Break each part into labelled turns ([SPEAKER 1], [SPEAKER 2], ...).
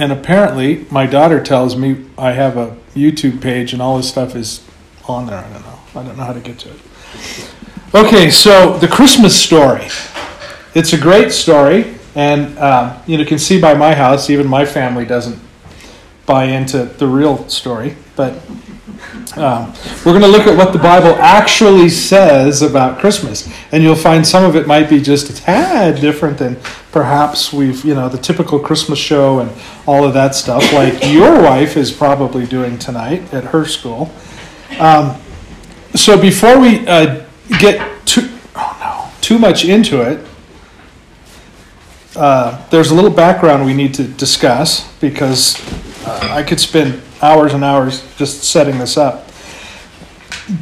[SPEAKER 1] and apparently, my daughter tells me I have a YouTube page and all this stuff is on there. I don't know. I don't know how to get to it. Okay, so the Christmas story. It's a great story, and uh, you know, you can see by my house, even my family doesn't buy into the real story. But um, we're going to look at what the Bible actually says about Christmas, and you'll find some of it might be just a tad different than perhaps we've, you know, the typical Christmas show and all of that stuff, like your wife is probably doing tonight at her school. Um, so before we uh, get too, oh no, too much into it, uh, there's a little background we need to discuss because uh, I could spend hours and hours just setting this up.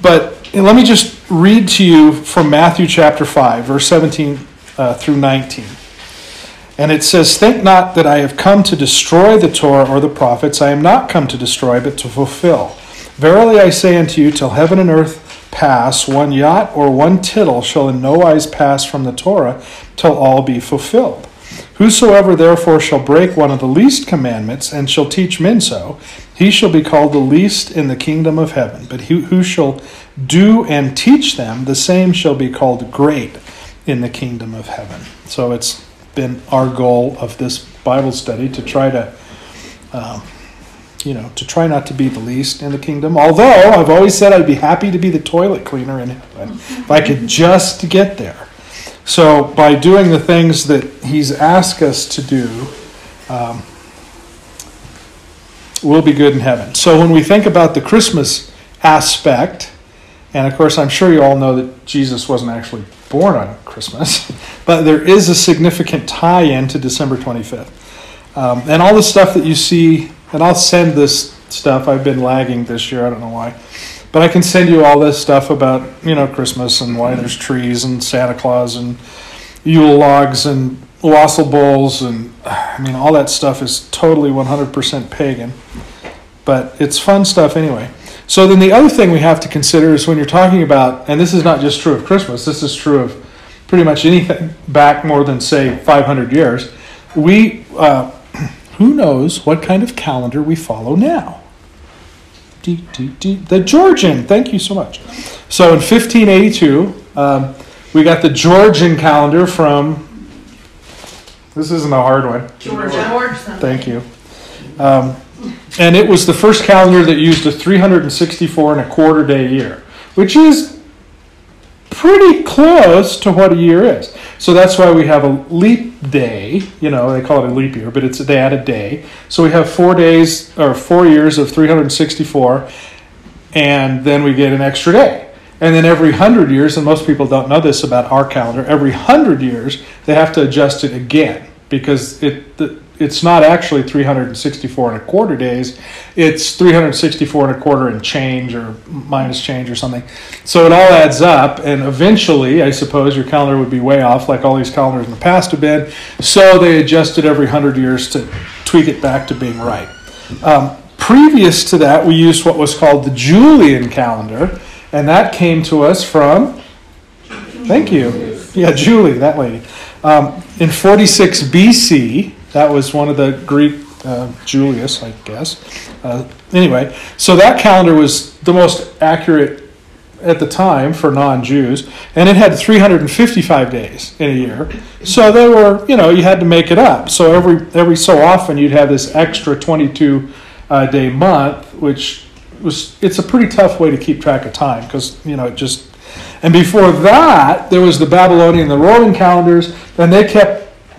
[SPEAKER 1] But let me just read to you from Matthew chapter 5, verse 17 uh, through 19. And it says, Think not that I have come to destroy the Torah or the prophets. I am not come to destroy, but to fulfill. Verily I say unto you, till heaven and earth pass, one jot or one tittle shall in no wise pass from the Torah, till all be fulfilled. Whosoever therefore shall break one of the least commandments, and shall teach men so, he shall be called the least in the kingdom of heaven. But he who shall do and teach them, the same shall be called great in the kingdom of heaven. So it's been our goal of this Bible study to try to. Um, you know, to try not to be the least in the kingdom. Although I've always said I'd be happy to be the toilet cleaner in heaven if I could just get there. So by doing the things that He's asked us to do, um, we'll be good in heaven. So when we think about the Christmas aspect, and of course, I'm sure you all know that Jesus wasn't actually born on Christmas, but there is a significant tie in to December 25th. Um, and all the stuff that you see and I'll send this stuff. I've been lagging this year. I don't know why. But I can send you all this stuff about, you know, Christmas and why there's trees and Santa Claus and Yule logs and wassail bowls. And I mean, all that stuff is totally 100% pagan. But it's fun stuff anyway. So then the other thing we have to consider is when you're talking about, and this is not just true of Christmas, this is true of pretty much anything back more than, say, 500 years. We, uh, who knows what kind of calendar we follow now? The Georgian, thank you so much. So in 1582, um, we got the Georgian calendar from, this isn't a hard one.
[SPEAKER 2] Georgia.
[SPEAKER 1] Thank you. Um, and it was the first calendar that used a 364 and a quarter day year, which is pretty close to what a year is. So that's why we have a leap day. You know, they call it a leap year, but it's a day at a day. So we have four days or four years of 364, and then we get an extra day. And then every hundred years, and most people don't know this about our calendar, every hundred years they have to adjust it again because it the, it's not actually 364 and a quarter days. It's 364 and a quarter and change or minus change or something. So it all adds up, and eventually, I suppose your calendar would be way off, like all these calendars in the past have been. So they adjusted every 100 years to tweak it back to being right. Um, previous to that, we used what was called the Julian calendar, and that came to us from. Thank you. Yeah, Julie, that lady. Um, in 46 BC, that was one of the Greek uh, Julius, I guess. Uh, anyway, so that calendar was the most accurate at the time for non-Jews, and it had 355 days in a year. So they were, you know, you had to make it up. So every every so often you'd have this extra 22 uh, day month, which was it's a pretty tough way to keep track of time because you know it just. And before that, there was the Babylonian, the Roman calendars, and they kept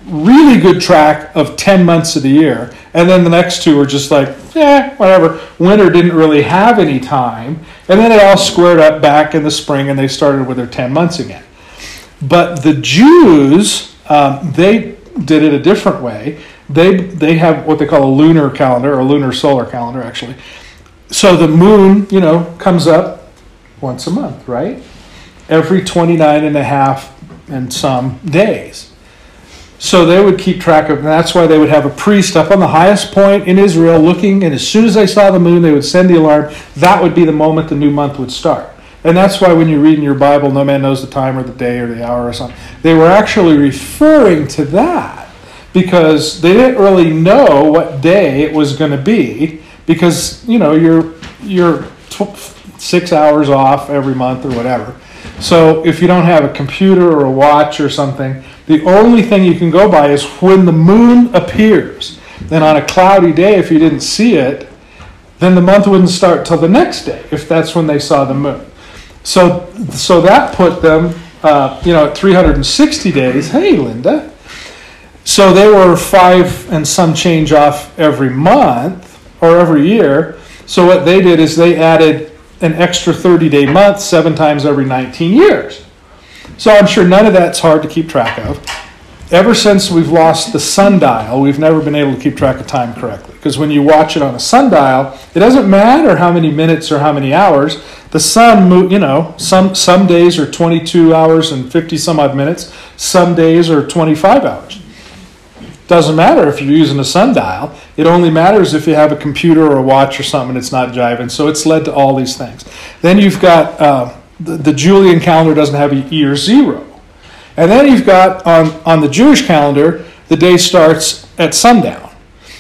[SPEAKER 1] really good track of 10 months of the year. And then the next two were just like, yeah, whatever. Winter didn't really have any time. And then it all squared up back in the spring and they started with their 10 months again. But the Jews, um, they did it a different way. They, they have what they call a lunar calendar, or lunar solar calendar, actually. So the moon, you know, comes up once a month, right? Every 29 and a half and some days. So they would keep track of, and that's why they would have a priest up on the highest point in Israel looking, and as soon as they saw the moon, they would send the alarm. That would be the moment the new month would start. And that's why when you read in your Bible, no man knows the time or the day or the hour or something, they were actually referring to that because they didn't really know what day it was going to be because you know you're you're tw- six hours off every month or whatever. So if you don't have a computer or a watch or something, the only thing you can go by is when the moon appears. Then on a cloudy day, if you didn't see it, then the month wouldn't start till the next day if that's when they saw the moon. So so that put them, uh, you know, at 360 days. Hey, Linda. So they were five and some change off every month or every year. So what they did is they added an extra 30 day month seven times every 19 years. So I'm sure none of that's hard to keep track of. Ever since we've lost the sundial, we've never been able to keep track of time correctly. Because when you watch it on a sundial, it doesn't matter how many minutes or how many hours. The sun, you know, some some days are 22 hours and 50 some odd minutes. Some days are 25 hours. Doesn't matter if you're using a sundial. It only matters if you have a computer or a watch or something it's not jiving. So it's led to all these things. Then you've got uh, the, the Julian calendar doesn't have a year zero. And then you've got on, on the Jewish calendar, the day starts at sundown.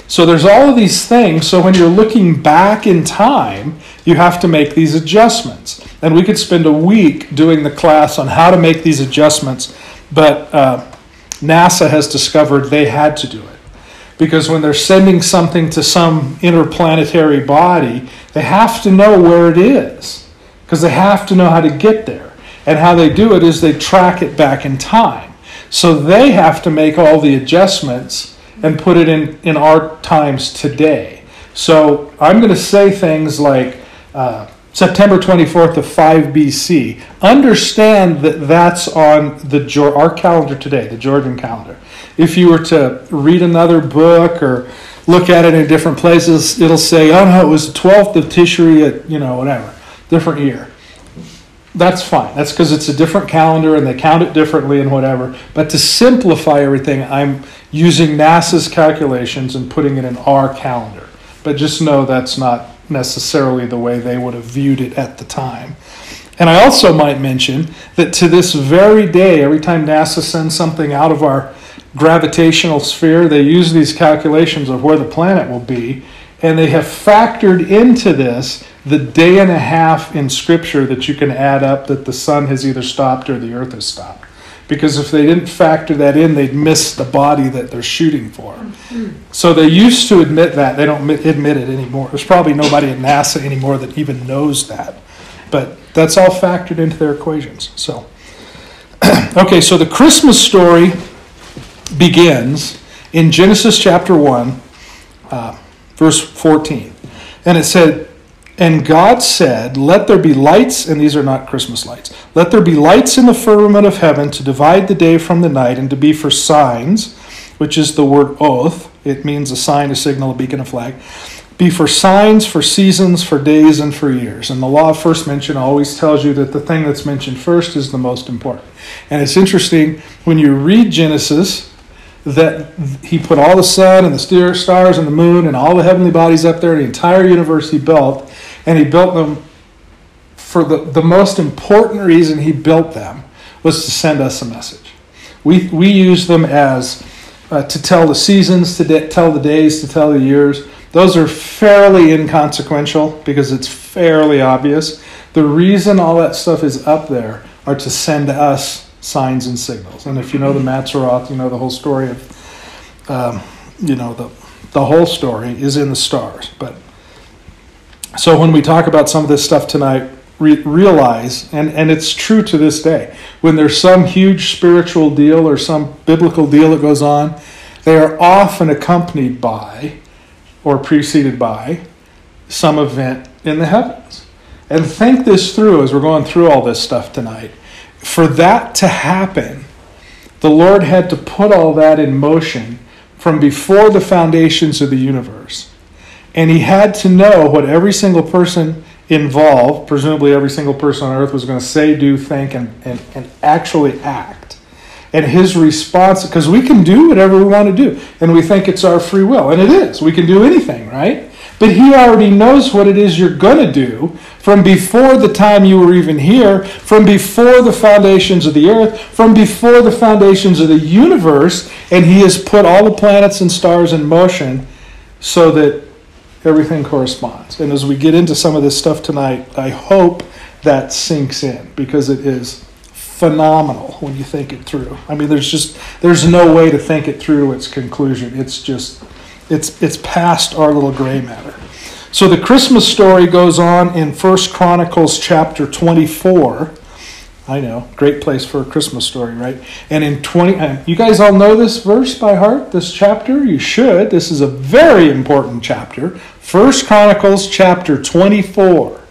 [SPEAKER 1] So there's all of these things. So when you're looking back in time, you have to make these adjustments. And we could spend a week doing the class on how to make these adjustments. But uh, NASA has discovered they had to do it. Because when they're sending something to some interplanetary body, they have to know where it is. Because they have to know how to get there. And how they do it is they track it back in time. So they have to make all the adjustments and put it in, in our times today. So I'm going to say things like uh, September 24th of 5 BC. Understand that that's on the our calendar today, the Georgian calendar. If you were to read another book or look at it in different places, it'll say, "Oh no, it was the 12th of Tishri at you know whatever, different year." That's fine. That's because it's a different calendar and they count it differently and whatever. But to simplify everything, I'm using NASA's calculations and putting it in our calendar. But just know that's not necessarily the way they would have viewed it at the time. And I also might mention that to this very day, every time NASA sends something out of our gravitational sphere, they use these calculations of where the planet will be, and they have factored into this the day and a half in Scripture that you can add up that the sun has either stopped or the earth has stopped because if they didn't factor that in, they'd miss the body that they're shooting for. So they used to admit that. They don't admit it anymore. There's probably nobody at NASA anymore that even knows that. But that's all factored into their equations. So, okay, so the Christmas story begins in Genesis chapter 1, uh, verse 14. And it said, and God said, Let there be lights, and these are not Christmas lights. Let there be lights in the firmament of heaven to divide the day from the night and to be for signs, which is the word oath. It means a sign, a signal, a beacon, a flag. Be for signs, for seasons, for days, and for years. And the law of first mention always tells you that the thing that's mentioned first is the most important. And it's interesting when you read Genesis that he put all the sun and the stars and the moon and all the heavenly bodies up there, the entire universe he built and he built them for the, the most important reason he built them was to send us a message. We, we use them as uh, to tell the seasons, to de- tell the days, to tell the years. Those are fairly inconsequential because it's fairly obvious. The reason all that stuff is up there are to send us signs and signals. And if you know the Mazzaroth, you know the whole story of, um, you know, the, the whole story is in the stars. But so when we talk about some of this stuff tonight, re- realize, and, and it's true to this day, when there's some huge spiritual deal or some biblical deal that goes on, they are often accompanied by or preceded by some event in the heavens. And think this through as we're going through all this stuff tonight. For that to happen, the Lord had to put all that in motion from before the foundations of the universe. And he had to know what every single person involved, presumably every single person on earth, was going to say, do, think, and, and, and actually act. And his response, because we can do whatever we want to do, and we think it's our free will, and it is. We can do anything, right? But He already knows what it is you're going to do from before the time you were even here, from before the foundations of the earth, from before the foundations of the universe, and He has put all the planets and stars in motion so that everything corresponds. And as we get into some of this stuff tonight, I hope that sinks in because it is phenomenal when you think it through. I mean, there's just there's no way to think it through its conclusion. It's just it's it's past our little gray matter. So the Christmas story goes on in First Chronicles chapter 24. I know, great place for a Christmas story, right? And in 20 uh, you guys all know this verse by heart, this chapter? You should. This is a very important chapter. First Chronicles chapter 24.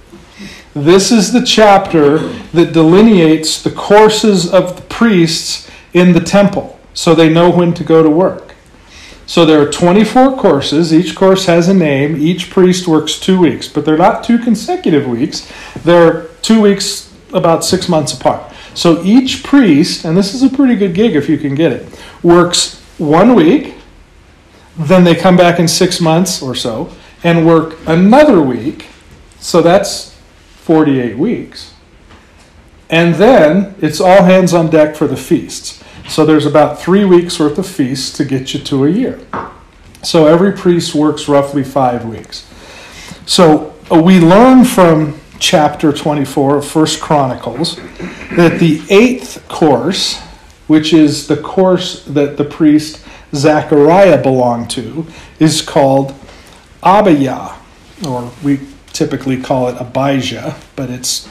[SPEAKER 1] This is the chapter that delineates the courses of the priests in the temple so they know when to go to work. So there are 24 courses. Each course has a name. Each priest works two weeks, but they're not two consecutive weeks. They're two weeks about six months apart. So each priest, and this is a pretty good gig if you can get it, works one week, then they come back in six months or so and work another week. So that's 48 weeks. And then it's all hands on deck for the feasts. So there's about three weeks worth of feasts to get you to a year. So every priest works roughly five weeks. So we learn from chapter 24 of First Chronicles that the eighth course, which is the course that the priest Zechariah belonged to, is called Abiyah, or we typically call it Abijah, but it's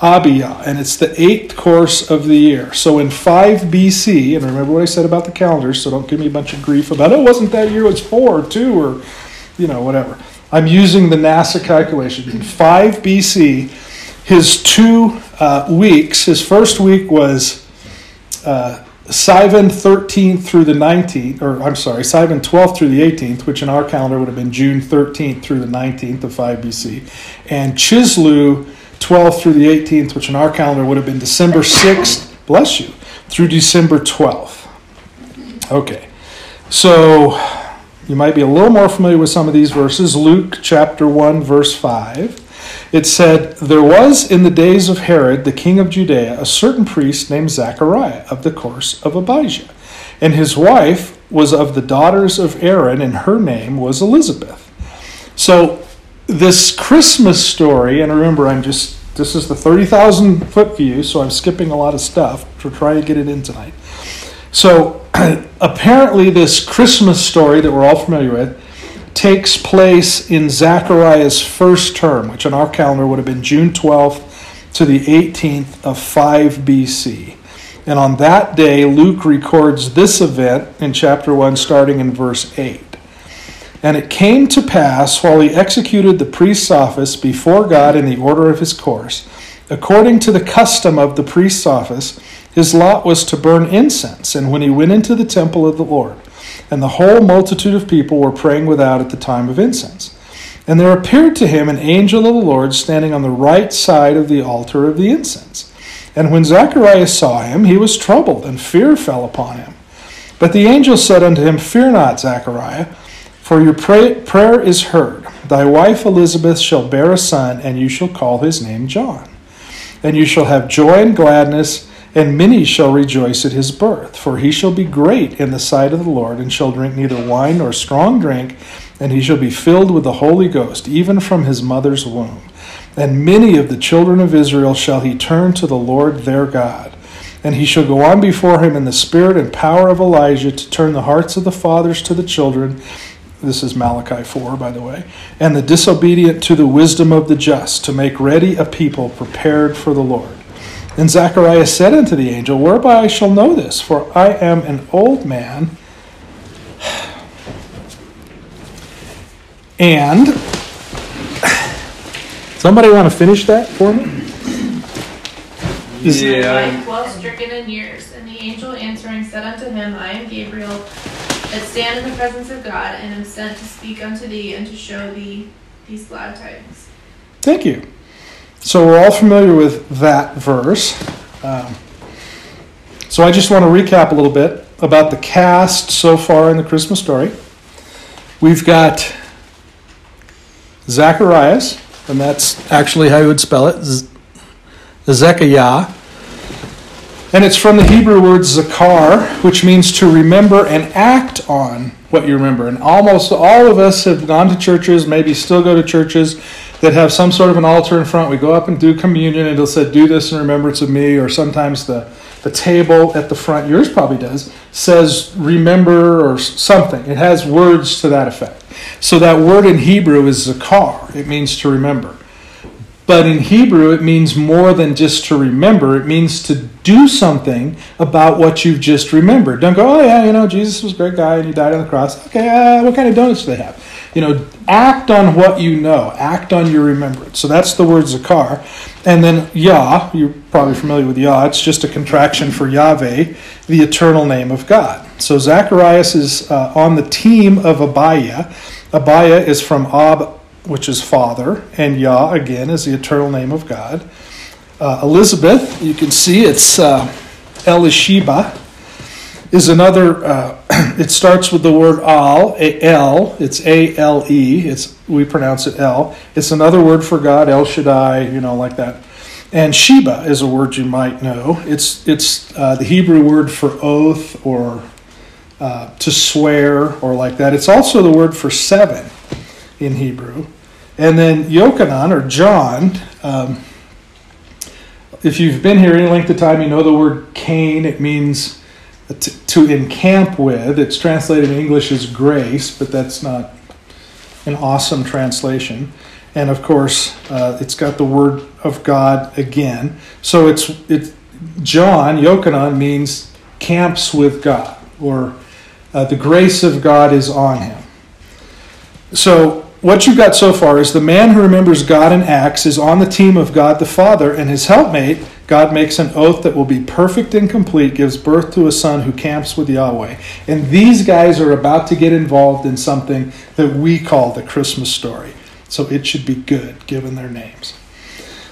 [SPEAKER 1] Abiyah, and it's the eighth course of the year. So in 5 BC, and remember what I said about the calendar, so don't give me a bunch of grief about, oh, it wasn't that year, it was 4 or 2 or, you know, whatever. I'm using the NASA calculation. In 5 BC, his two uh, weeks, his first week was uh, Sivan 13th through the 19th, or I'm sorry, Sivan 12th through the 18th, which in our calendar would have been June 13th through the 19th of 5 BC, and Chislev 12th through the 18th, which in our calendar would have been December 6th, bless you, through December 12th. Okay, so you might be a little more familiar with some of these verses. Luke chapter 1, verse 5 it said, There was in the days of Herod, the king of Judea, a certain priest named Zachariah of the course of Abijah. And his wife was of the daughters of Aaron, and her name was Elizabeth. So, this Christmas story, and remember, I'm just, this is the 30,000 foot view, so I'm skipping a lot of stuff to try to get it in tonight. So, apparently, this Christmas story that we're all familiar with takes place in Zechariah's first term, which on our calendar would have been June 12th to the 18th of 5 BC. And on that day, Luke records this event in chapter 1, starting in verse 8. And it came to pass, while he executed the priest's office before God in the order of his course, according to the custom of the priest's office, his lot was to burn incense. And when he went into the temple of the Lord, and the whole multitude of people were praying without at the time of incense. And there appeared to him an angel of the Lord standing on the right side of the altar of the incense. And when Zacharias saw him, he was troubled, and fear fell upon him. But the angel said unto him, Fear not, Zachariah, for your pray- prayer is heard. Thy wife Elizabeth shall bear a son, and you shall call his name John. And you shall have joy and gladness and many shall rejoice at his birth, for he shall be great in the sight of the Lord, and shall drink neither wine nor strong drink, and he shall be filled with the Holy Ghost, even from his mother's womb. And many of the children of Israel shall he turn to the Lord their God. And he shall go on before him in the spirit and power of Elijah to turn the hearts of the fathers to the children. This is Malachi 4, by the way. And the disobedient to the wisdom of the just, to make ready a people prepared for the Lord. And Zacharias said unto the angel, Whereby I shall know this? For I am an old man. And somebody want to finish that for me?
[SPEAKER 2] Is yeah. well stricken in years. And the angel answering said unto him, I am Gabriel, that stand in the presence of God, and am sent to speak unto thee and to show thee these glad tidings.
[SPEAKER 1] Thank you. So we're all familiar with that verse. Um, so I just want to recap a little bit about the cast so far in the Christmas story. We've got Zacharias, and that's actually how you would spell it, Zechariah. And it's from the Hebrew word zakar, which means to remember and act on what you remember. And almost all of us have gone to churches, maybe still go to churches that have some sort of an altar in front. We go up and do communion, and it'll say, Do this in remembrance of me. Or sometimes the, the table at the front, yours probably does, says remember or something. It has words to that effect. So that word in Hebrew is zakar, it means to remember. But in Hebrew, it means more than just to remember. It means to do something about what you've just remembered. Don't go, oh, yeah, you know, Jesus was a great guy and he died on the cross. Okay, uh, what kind of donuts do they have? You know, act on what you know, act on your remembrance. So that's the word Zakar. And then Yah, you're probably familiar with Yah, it's just a contraction for Yahweh, the eternal name of God. So Zacharias is uh, on the team of Abiyah. Abiyah is from Ab which is Father, and Yah, again, is the eternal name of God. Uh, Elizabeth, you can see it's uh, Elisheba, is another, uh, it starts with the word al, El, it's A L E, it's, we pronounce it l. It's another word for God, El Shaddai, you know, like that. And Sheba is a word you might know. It's, it's uh, the Hebrew word for oath or uh, to swear or like that. It's also the word for seven in Hebrew. And then Yochanan, or John, um, if you've been here any length of time, you know the word Cain. It means to, to encamp with. It's translated in English as grace, but that's not an awesome translation. And of course, uh, it's got the word of God again. So it's, John, Yochanan, means camps with God, or uh, the grace of God is on him. So what you've got so far is the man who remembers God and acts is on the team of God the Father, and his helpmate, God makes an oath that will be perfect and complete, gives birth to a son who camps with Yahweh. And these guys are about to get involved in something that we call the Christmas story. So it should be good, given their names.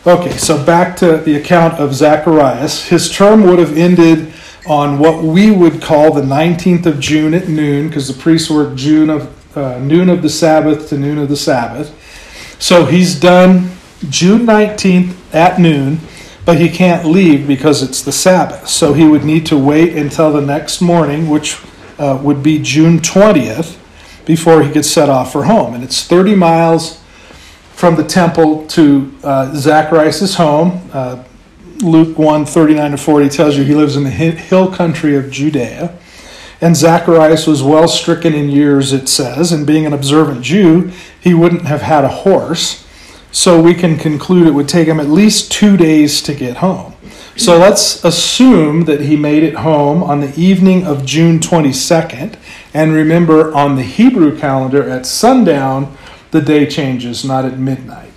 [SPEAKER 1] Okay, so back to the account of Zacharias. His term would have ended on what we would call the 19th of June at noon, because the priests work June of uh, noon of the Sabbath to noon of the Sabbath. So he's done June 19th at noon, but he can't leave because it's the Sabbath. So he would need to wait until the next morning, which uh, would be June 20th, before he could set off for home. And it's 30 miles from the temple to uh, Zacharias' home. Uh, Luke 1 39 to 40 tells you he lives in the hill country of Judea. And Zacharias was well stricken in years, it says, and being an observant Jew, he wouldn't have had a horse. So we can conclude it would take him at least two days to get home. So let's assume that he made it home on the evening of June 22nd. And remember, on the Hebrew calendar, at sundown, the day changes, not at midnight.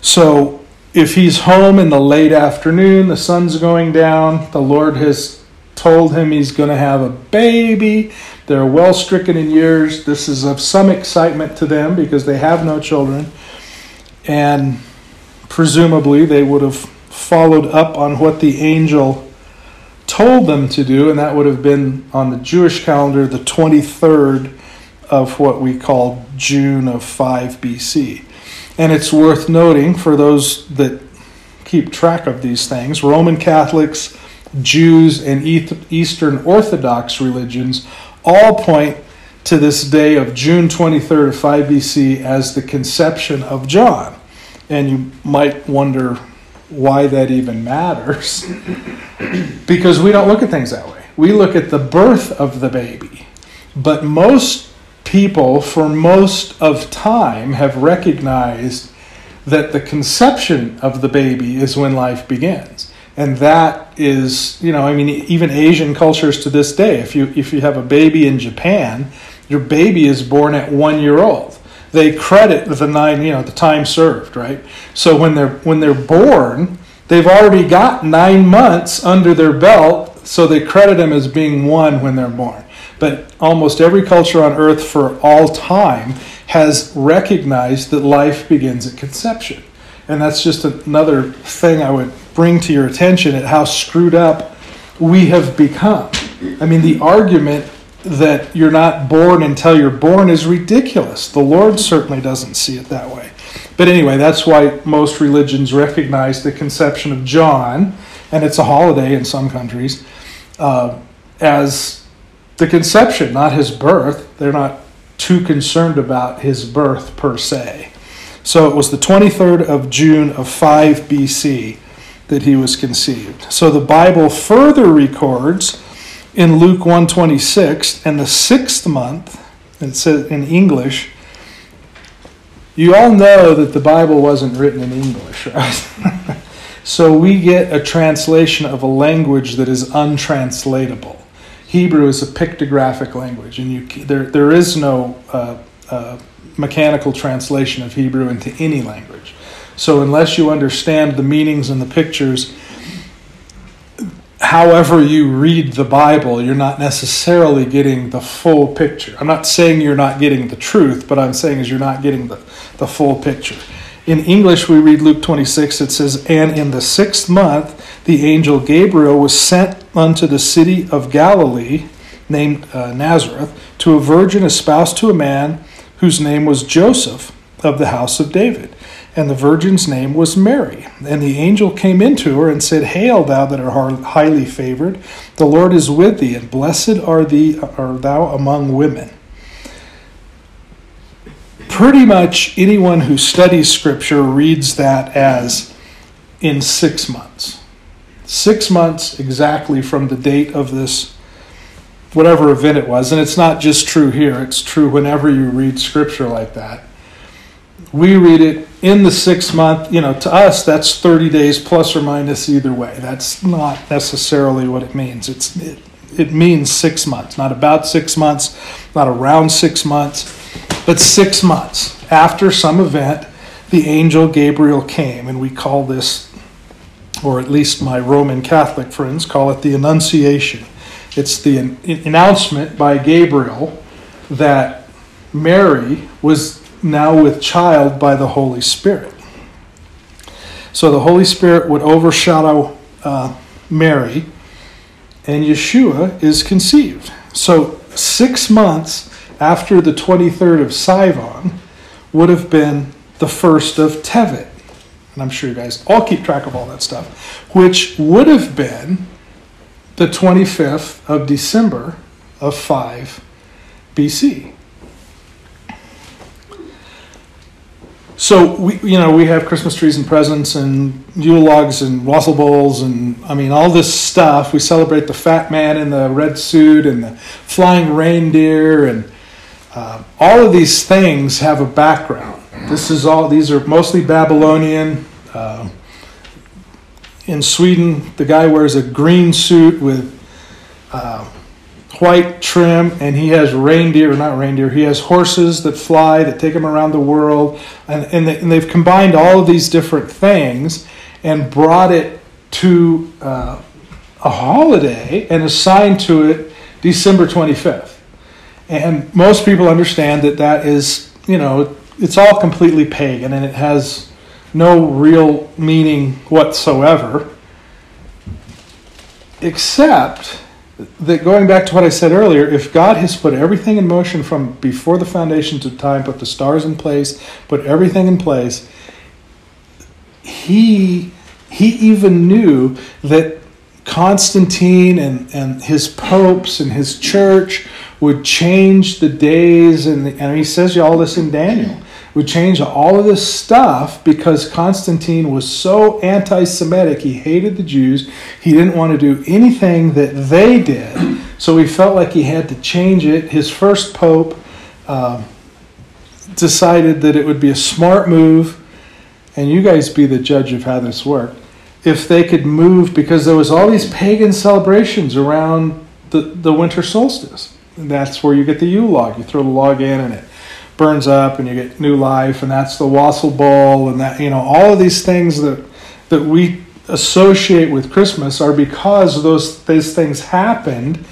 [SPEAKER 1] So if he's home in the late afternoon, the sun's going down, the Lord has told him he's going to have a baby. They're well stricken in years. This is of some excitement to them because they have no children. And presumably they would have followed up on what the angel told them to do, and that would have been on the Jewish calendar the 23rd of what we call June of 5 BC. And it's worth noting for those that keep track of these things Roman Catholics Jews, and Eastern Orthodox religions all point to this day of June 23rd of 5 BC as the conception of John. And you might wonder why that even matters. because we don't look at things that way. We look at the birth of the baby. But most people, for most of time, have recognized that the conception of the baby is when life begins and that is you know i mean even asian cultures to this day if you if you have a baby in japan your baby is born at one year old. They credit the nine you know the time served right? So when they're when they're born they've already got nine months under their belt so they credit them as being one when they're born. But almost every culture on earth for all time has recognized that life begins at conception. And that's just another thing i would bring to your attention at how screwed up we have become. I mean, the argument that you're not born until you're born is ridiculous. The Lord certainly doesn't see it that way. But anyway, that's why most religions recognize the conception of John, and it's a holiday in some countries, uh, as the conception, not his birth. They're not too concerned about his birth per se. So it was the 23rd of June of 5 BC that he was conceived. So the Bible further records in Luke 126 and the sixth month, it says in English, you all know that the Bible wasn't written in English, right? so we get a translation of a language that is untranslatable. Hebrew is a pictographic language, and you, there, there is no uh, uh, mechanical translation of Hebrew into any language. So, unless you understand the meanings and the pictures, however you read the Bible, you're not necessarily getting the full picture. I'm not saying you're not getting the truth, but I'm saying is you're not getting the, the full picture. In English, we read Luke 26, it says, And in the sixth month, the angel Gabriel was sent unto the city of Galilee, named uh, Nazareth, to a virgin espoused to a man whose name was Joseph of the house of David. And the virgin's name was Mary. And the angel came into her and said, Hail, thou that art highly favored, the Lord is with thee, and blessed are, thee, are thou among women. Pretty much anyone who studies Scripture reads that as in six months. Six months exactly from the date of this, whatever event it was. And it's not just true here, it's true whenever you read Scripture like that we read it in the six month, you know, to us, that's 30 days plus or minus either way. That's not necessarily what it means. It's, it, it means six months, not about six months, not around six months, but six months after some event, the angel Gabriel came, and we call this, or at least my Roman Catholic friends call it the Annunciation. It's the announcement by Gabriel that Mary was now with child by the Holy Spirit. So the Holy Spirit would overshadow uh, Mary, and Yeshua is conceived. So six months after the 23rd of Sivan would have been the first of Tevet. And I'm sure you guys all keep track of all that stuff, which would have been the 25th of December of 5 BC. So we, you know, we have Christmas trees and presents and Yule logs and wassail bowls and I mean all this stuff. We celebrate the fat man in the red suit and the flying reindeer and uh, all of these things have a background. This is all; these are mostly Babylonian. Uh, in Sweden, the guy wears a green suit with uh, white trim, and he has reindeer, not reindeer, he has horses that fly that take him around the world. And, and, they, and they've combined all of these different things and brought it to uh, a holiday and assigned to it December 25th. And most people understand that that is, you know, it's all completely pagan and it has no real meaning whatsoever, except that going back to what I said earlier, if God has put everything in motion from before the foundations of time, put the stars in place, put everything in place, he he even knew that Constantine and, and his popes and his church would change the days and, the, and he says all this in Daniel would change all of this stuff because Constantine was so anti Semitic. He hated the Jews. He didn't want to do anything that they did. So he felt like he had to change it. His first pope uh, decided that it would be a smart move, and you guys be the judge of how this worked. If they could move, because there was all these pagan celebrations around the, the winter solstice. And that's where you get the Yule log. You throw the log in and it burns up and you get new life and that's the wassail bowl and that you know all of these things that that we associate with Christmas are because those those things happened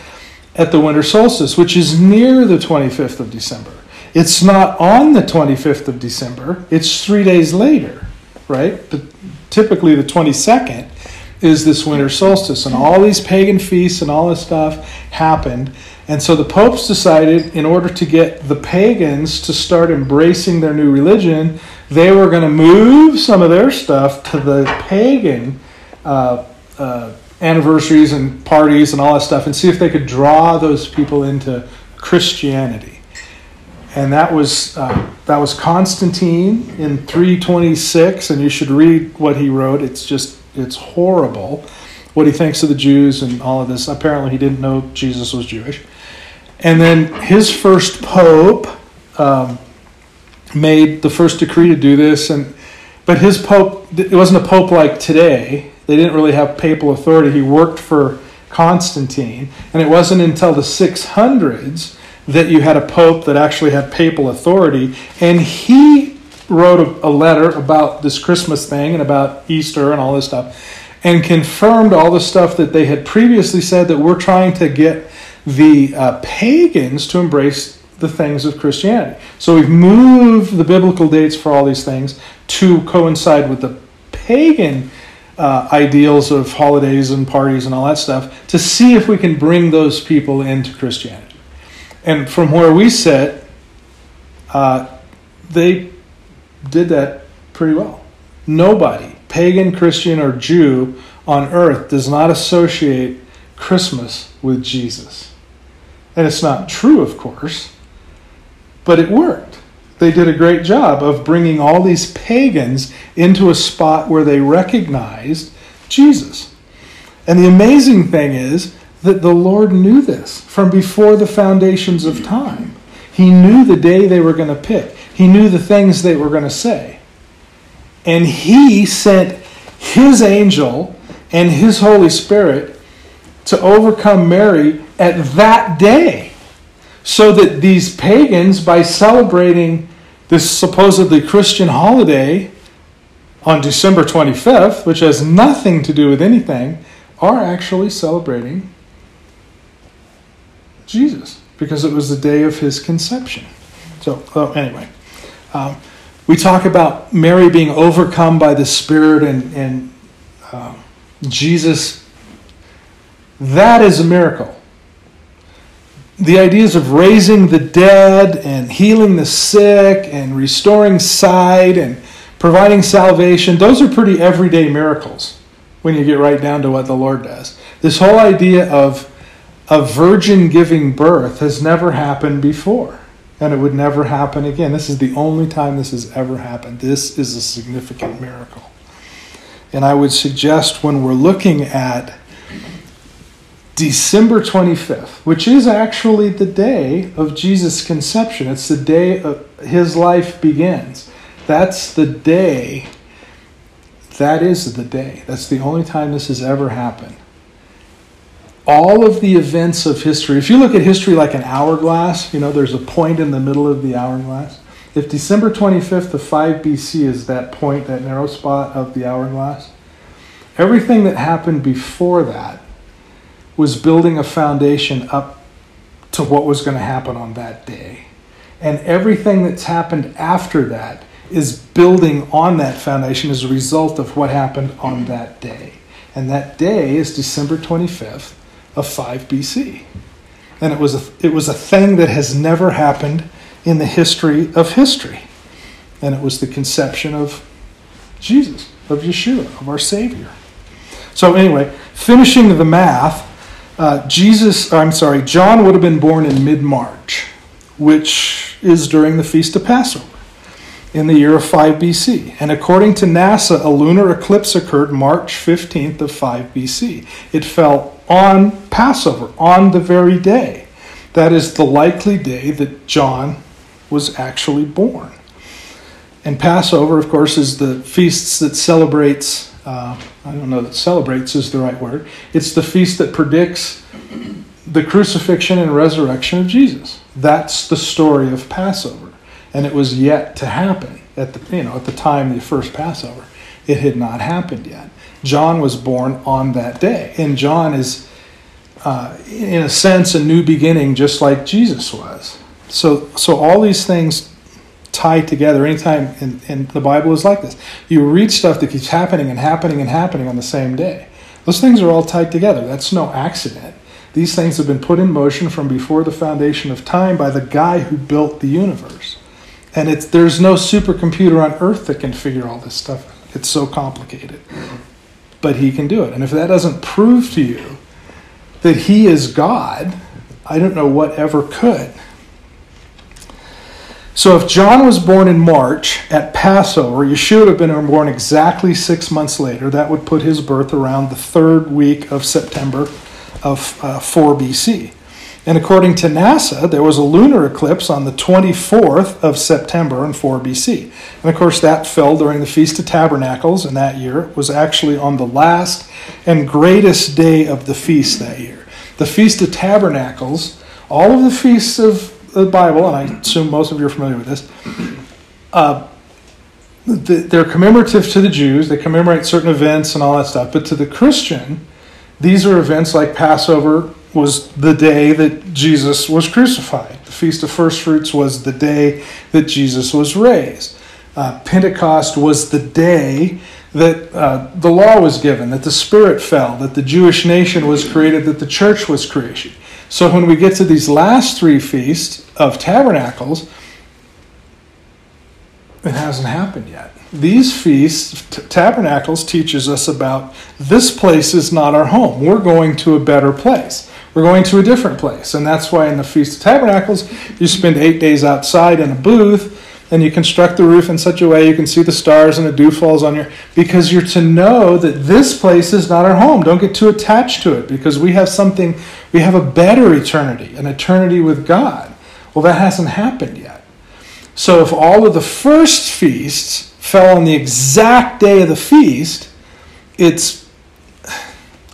[SPEAKER 1] at the winter solstice which is near the 25th of December it's not on the 25th of December it's 3 days later right the, typically the 22nd is this winter solstice. And all these pagan feasts and all this stuff happened. And so the popes decided, in order to get the pagans to start embracing their new religion, they were going to move some of their stuff to the pagan uh, uh, anniversaries and parties and all that stuff and see if they could draw those people into Christianity. And that was, uh, that was Constantine in 326, and you should read what he wrote. It's just, it's horrible what he thinks of the Jews and all of this. Apparently, he didn't know Jesus was Jewish. And then his first pope um, made the first decree to do this, and but his pope it wasn't a pope like today. They didn't really have papal authority. He worked for Constantine, and it wasn't until the 600s that you had a pope that actually had papal authority, and he wrote a, a letter about this Christmas thing and about Easter and all this stuff, and confirmed all the stuff that they had previously said that we're trying to get the uh, pagans to embrace the things of Christianity. So we've moved the biblical dates for all these things to coincide with the pagan uh, ideals of holidays and parties and all that stuff to see if we can bring those people into Christianity. And from where we sit, uh, they did that pretty well. Nobody, pagan, Christian, or Jew on earth, does not associate Christmas with Jesus. And it's not true, of course, but it worked. They did a great job of bringing all these pagans into a spot where they recognized Jesus. And the amazing thing is that the Lord knew this from before the foundations of time. He knew the day they were going to pick, He knew the things they were going to say. And He sent His angel and His Holy Spirit to overcome Mary at that day. So that these pagans, by celebrating this supposedly Christian holiday on December 25th, which has nothing to do with anything, are actually celebrating Jesus because it was the day of his conception. So, oh, anyway, um, we talk about Mary being overcome by the Spirit and, and um, Jesus. That is a miracle. The ideas of raising the dead and healing the sick and restoring sight and providing salvation, those are pretty everyday miracles when you get right down to what the Lord does. This whole idea of a virgin giving birth has never happened before, and it would never happen again. This is the only time this has ever happened. This is a significant miracle. And I would suggest when we're looking at December 25th, which is actually the day of Jesus' conception, it's the day of his life begins. That's the day. That is the day. That's the only time this has ever happened all of the events of history, if you look at history like an hourglass, you know, there's a point in the middle of the hourglass. If December 25th of 5 BC is that point, that narrow spot of the hourglass, everything that happened before that was building a foundation up to what was going to happen on that day. And everything that's happened after that is building on that foundation as a result of what happened on that day. And that day is December 25th of 5 BC. And it was a, it was a thing that has never happened in the history of history. And it was the conception of Jesus, of Yeshua, of our Savior. So, anyway, finishing the math, uh, Jesus, I'm sorry, John would have been born in mid March, which is during the Feast of Passover in the year of 5 BC. And according to NASA, a lunar eclipse occurred March 15th of 5 BC. It fell on Passover, on the very day. That is the likely day that John was actually born. And Passover, of course, is the feasts that celebrates, uh, I don't know that celebrates is the right word. It's the feast that predicts the crucifixion and resurrection of Jesus. That's the story of Passover. And it was yet to happen at the, you know, at the time of the first Passover. It had not happened yet. John was born on that day. And John is, uh, in a sense, a new beginning, just like Jesus was. So, so all these things tie together. Anytime in, in the Bible is like this. You read stuff that keeps happening and happening and happening on the same day. Those things are all tied together. That's no accident. These things have been put in motion from before the foundation of time by the guy who built the universe. And it's, there's no supercomputer on earth that can figure all this stuff. It's so complicated. But he can do it. And if that doesn't prove to you that he is God, I don't know what ever could. So if John was born in March at Passover, Yeshua would have been born exactly six months later. That would put his birth around the third week of September of uh, 4 BC. And according to NASA, there was a lunar eclipse on the 24th of September in 4 BC. And of course, that fell during the Feast of Tabernacles, and that year was actually on the last and greatest day of the feast that year. The Feast of Tabernacles, all of the feasts of the Bible, and I assume most of you are familiar with this, uh, they're commemorative to the Jews. They commemorate certain events and all that stuff. But to the Christian, these are events like Passover was the day that Jesus was crucified. The Feast of First Fruits was the day that Jesus was raised. Uh, Pentecost was the day that uh, the law was given, that the Spirit fell, that the Jewish nation was created, that the church was created. So when we get to these last three feasts of tabernacles, it hasn't happened yet. These feasts, t- tabernacles, teaches us about this place is not our home. We're going to a better place. We're going to a different place. And that's why in the Feast of Tabernacles, you spend eight days outside in a booth and you construct the roof in such a way you can see the stars and the dew falls on you because you're to know that this place is not our home don't get too attached to it because we have something we have a better eternity an eternity with god. Well that hasn't happened yet. So if all of the first feasts fell on the exact day of the feast it's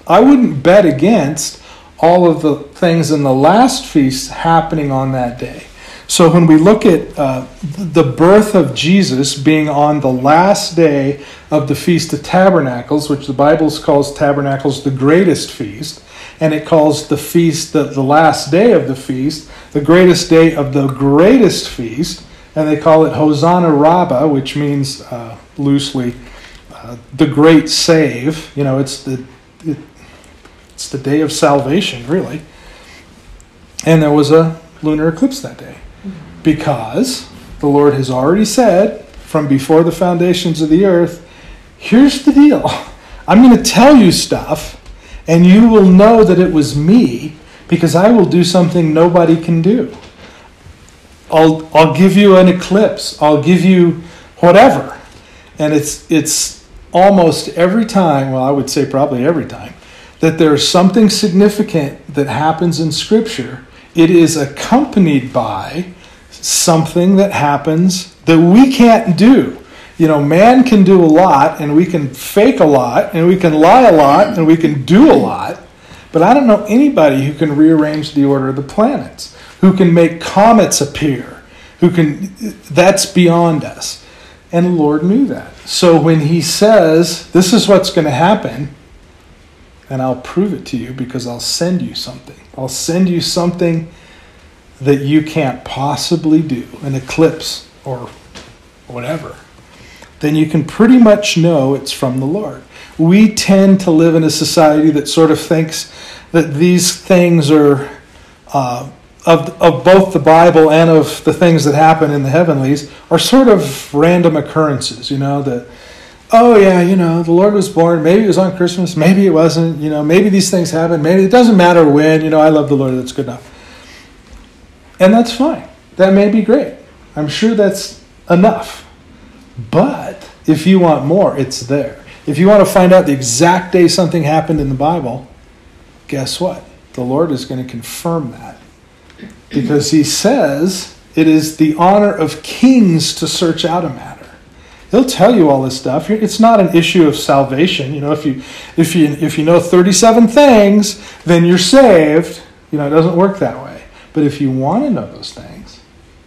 [SPEAKER 1] i wouldn't bet against all of the things in the last feast happening on that day. So when we look at uh, the birth of Jesus being on the last day of the Feast of Tabernacles, which the Bible calls Tabernacles the greatest feast, and it calls the feast the, the last day of the feast the greatest day of the greatest feast, and they call it Hosanna Rabbah, which means uh, loosely uh, the great save. You know, it's the it, it's the day of salvation, really. And there was a lunar eclipse that day because the Lord has already said from before the foundations of the earth, here's the deal. I'm going to tell you stuff, and you will know that it was me because I will do something nobody can do. I'll, I'll give you an eclipse. I'll give you whatever. And it's, it's almost every time, well, I would say probably every time, that there's something significant that happens in Scripture. It is accompanied by something that happens that we can't do. You know, man can do a lot, and we can fake a lot, and we can lie a lot, and we can do a lot. But I don't know anybody who can rearrange the order of the planets, who can make comets appear, who can, that's beyond us. And the Lord knew that. So when He says, This is what's going to happen, and I'll prove it to you because I'll send you something. I'll send you something that you can't possibly do, an eclipse or whatever, then you can pretty much know it's from the Lord. We tend to live in a society that sort of thinks that these things are uh, of, of both the Bible and of the things that happen in the heavenlies are sort of random occurrences, you know, that, oh yeah, you know, the Lord was born, maybe it was on Christmas, maybe it wasn't, you know, maybe these things happen, maybe it doesn't matter when, you know, I love the Lord, that's good enough. And that's fine. That may be great. I'm sure that's enough. But if you want more, it's there. If you want to find out the exact day something happened in the Bible, guess what? The Lord is going to confirm that. Because he says it is the honor of kings to search out a matter. He'll tell you all this stuff. It's not an issue of salvation. You know, if you if you if you know 37 things, then you're saved. You know, it doesn't work that way. But if you want to know those things,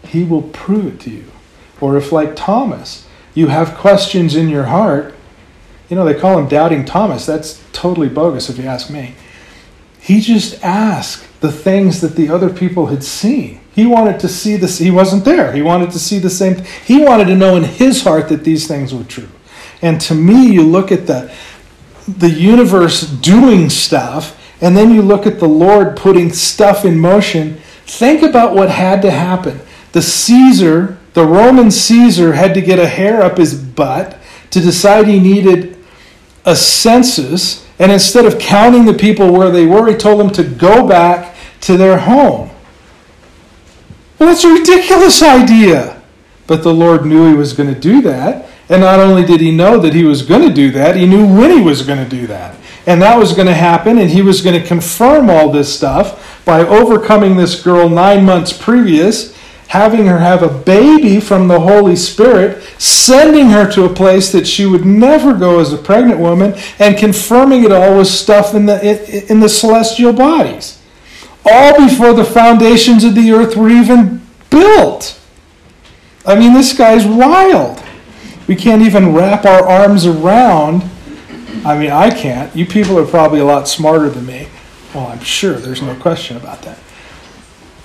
[SPEAKER 1] he will prove it to you. Or if, like Thomas, you have questions in your heart, you know, they call him Doubting Thomas. That's totally bogus if you ask me. He just asked the things that the other people had seen. He wanted to see this, he wasn't there. He wanted to see the same. He wanted to know in his heart that these things were true. And to me, you look at the the universe doing stuff, and then you look at the Lord putting stuff in motion, think about what had to happen. The Caesar, the Roman Caesar, had to get a hair up his butt to decide he needed a census, and instead of counting the people where they were, he told them to go back to their home. Well, that's a ridiculous idea. But the Lord knew he was going to do that. And not only did he know that he was going to do that, he knew when he was going to do that. And that was going to happen, and he was going to confirm all this stuff by overcoming this girl nine months previous, having her have a baby from the Holy Spirit, sending her to a place that she would never go as a pregnant woman, and confirming it all with stuff in the, in the celestial bodies. All before the foundations of the earth were even built. I mean, this guy's wild. We can't even wrap our arms around. I mean, I can't. You people are probably a lot smarter than me. Well, I'm sure there's no question about that.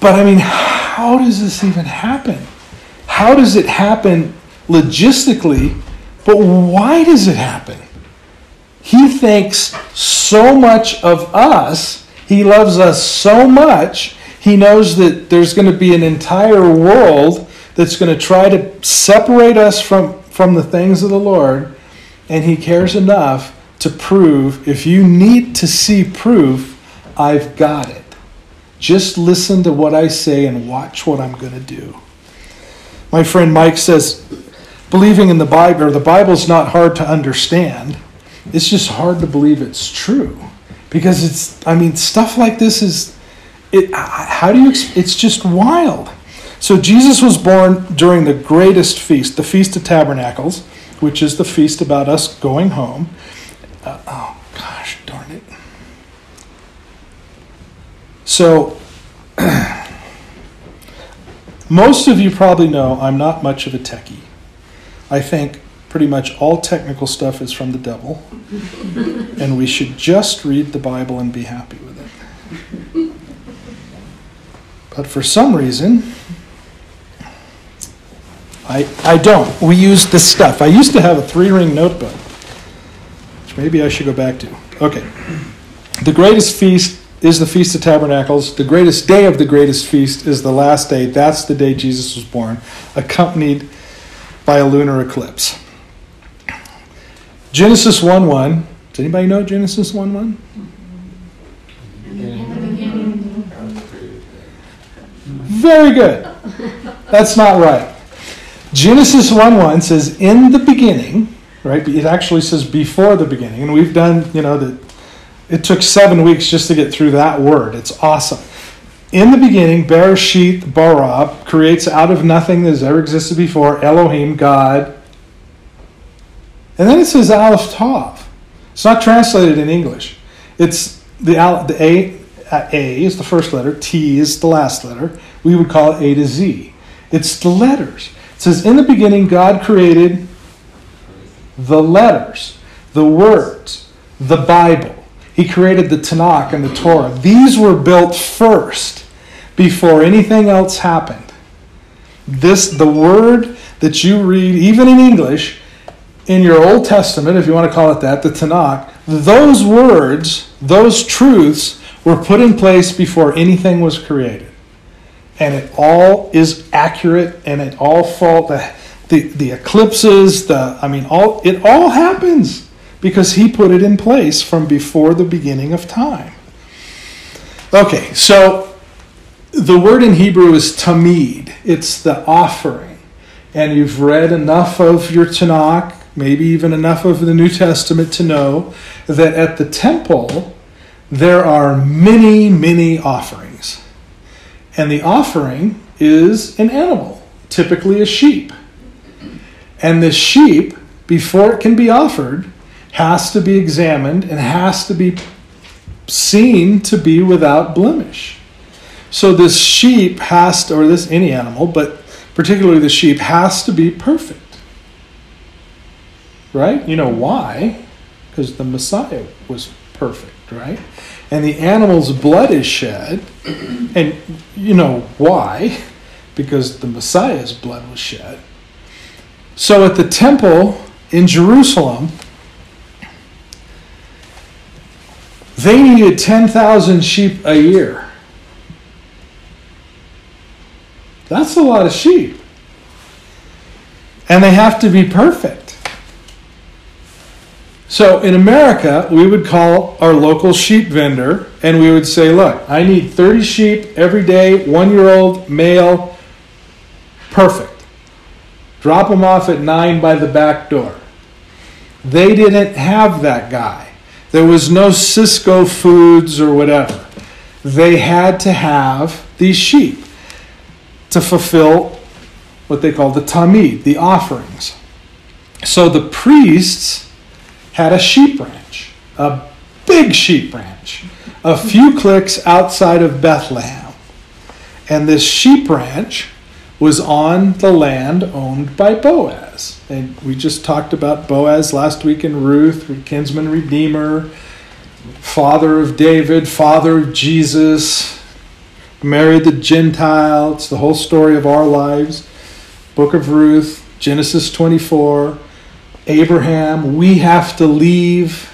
[SPEAKER 1] But I mean, how does this even happen? How does it happen logistically? But why does it happen? He thinks so much of us. He loves us so much. He knows that there's going to be an entire world that's going to try to separate us from, from the things of the Lord, and He cares enough to prove if you need to see proof, I've got it. Just listen to what I say and watch what I'm going to do. My friend Mike says, believing in the Bible, or the Bible's not hard to understand. It's just hard to believe it's true. Because it's, I mean, stuff like this is, it, how do you, it's just wild. So Jesus was born during the greatest feast, the Feast of Tabernacles, which is the feast about us going home. Uh, oh, gosh, darn it. So, most of you probably know I'm not much of a techie. I think pretty much all technical stuff is from the devil, and we should just read the Bible and be happy with it. But for some reason, I, I don't. We use this stuff. I used to have a three ring notebook, which maybe I should go back to. Okay. The greatest feast is the Feast of Tabernacles. The greatest day of the greatest feast is the last day. That's the day Jesus was born, accompanied by a lunar eclipse. Genesis 1 1. Does anybody know Genesis 1 1? Very good. That's not right. Genesis 1 1 says, in the beginning, right? It actually says before the beginning. And we've done, you know, that it took seven weeks just to get through that word. It's awesome. In the beginning, Bereshit bara creates out of nothing that has ever existed before Elohim, God. And then it says Aleph Tav. It's not translated in English. It's the, the A, uh, A is the first letter, T is the last letter. We would call it A to Z. It's the letters. It says, In the beginning, God created the letters, the words, the Bible. He created the Tanakh and the Torah. These were built first before anything else happened. This, the word that you read, even in English, in your Old Testament, if you want to call it that, the Tanakh, those words, those truths were put in place before anything was created and it all is accurate and it all fall the, the the eclipses the i mean all it all happens because he put it in place from before the beginning of time. Okay so the word in hebrew is tamid. It's the offering. And you've read enough of your tanakh maybe even enough of the new testament to know that at the temple there are many many offerings. And the offering is an animal, typically a sheep. And this sheep, before it can be offered, has to be examined and has to be seen to be without blemish. So this sheep has to, or this any animal, but particularly the sheep, has to be perfect. Right? You know why? Because the Messiah was perfect, right? and the animal's blood is shed, and you know why? Because the Messiah's blood was shed. So at the temple in Jerusalem, They needed 10,000 sheep a year. That's a lot of sheep. And they have to be perfect. So in America, we would call our local sheep vendor and we would say, Look, I need 30 sheep every day, one year old, male, perfect. Drop them off at 9 by the back door. They didn't have that guy. There was no Sysco Foods or whatever. They had to have these sheep to fulfill what they call the tamid, the offerings. So the priests had a sheep ranch, a big sheep ranch, a few clicks outside of Bethlehem. And this sheep ranch was on the land owned by Boaz. And we just talked about Boaz last week in Ruth, kinsman redeemer, father of David, father of Jesus, married the Gentile. It's the whole story of our lives. Book of Ruth, Genesis 24, Abraham. We have to leave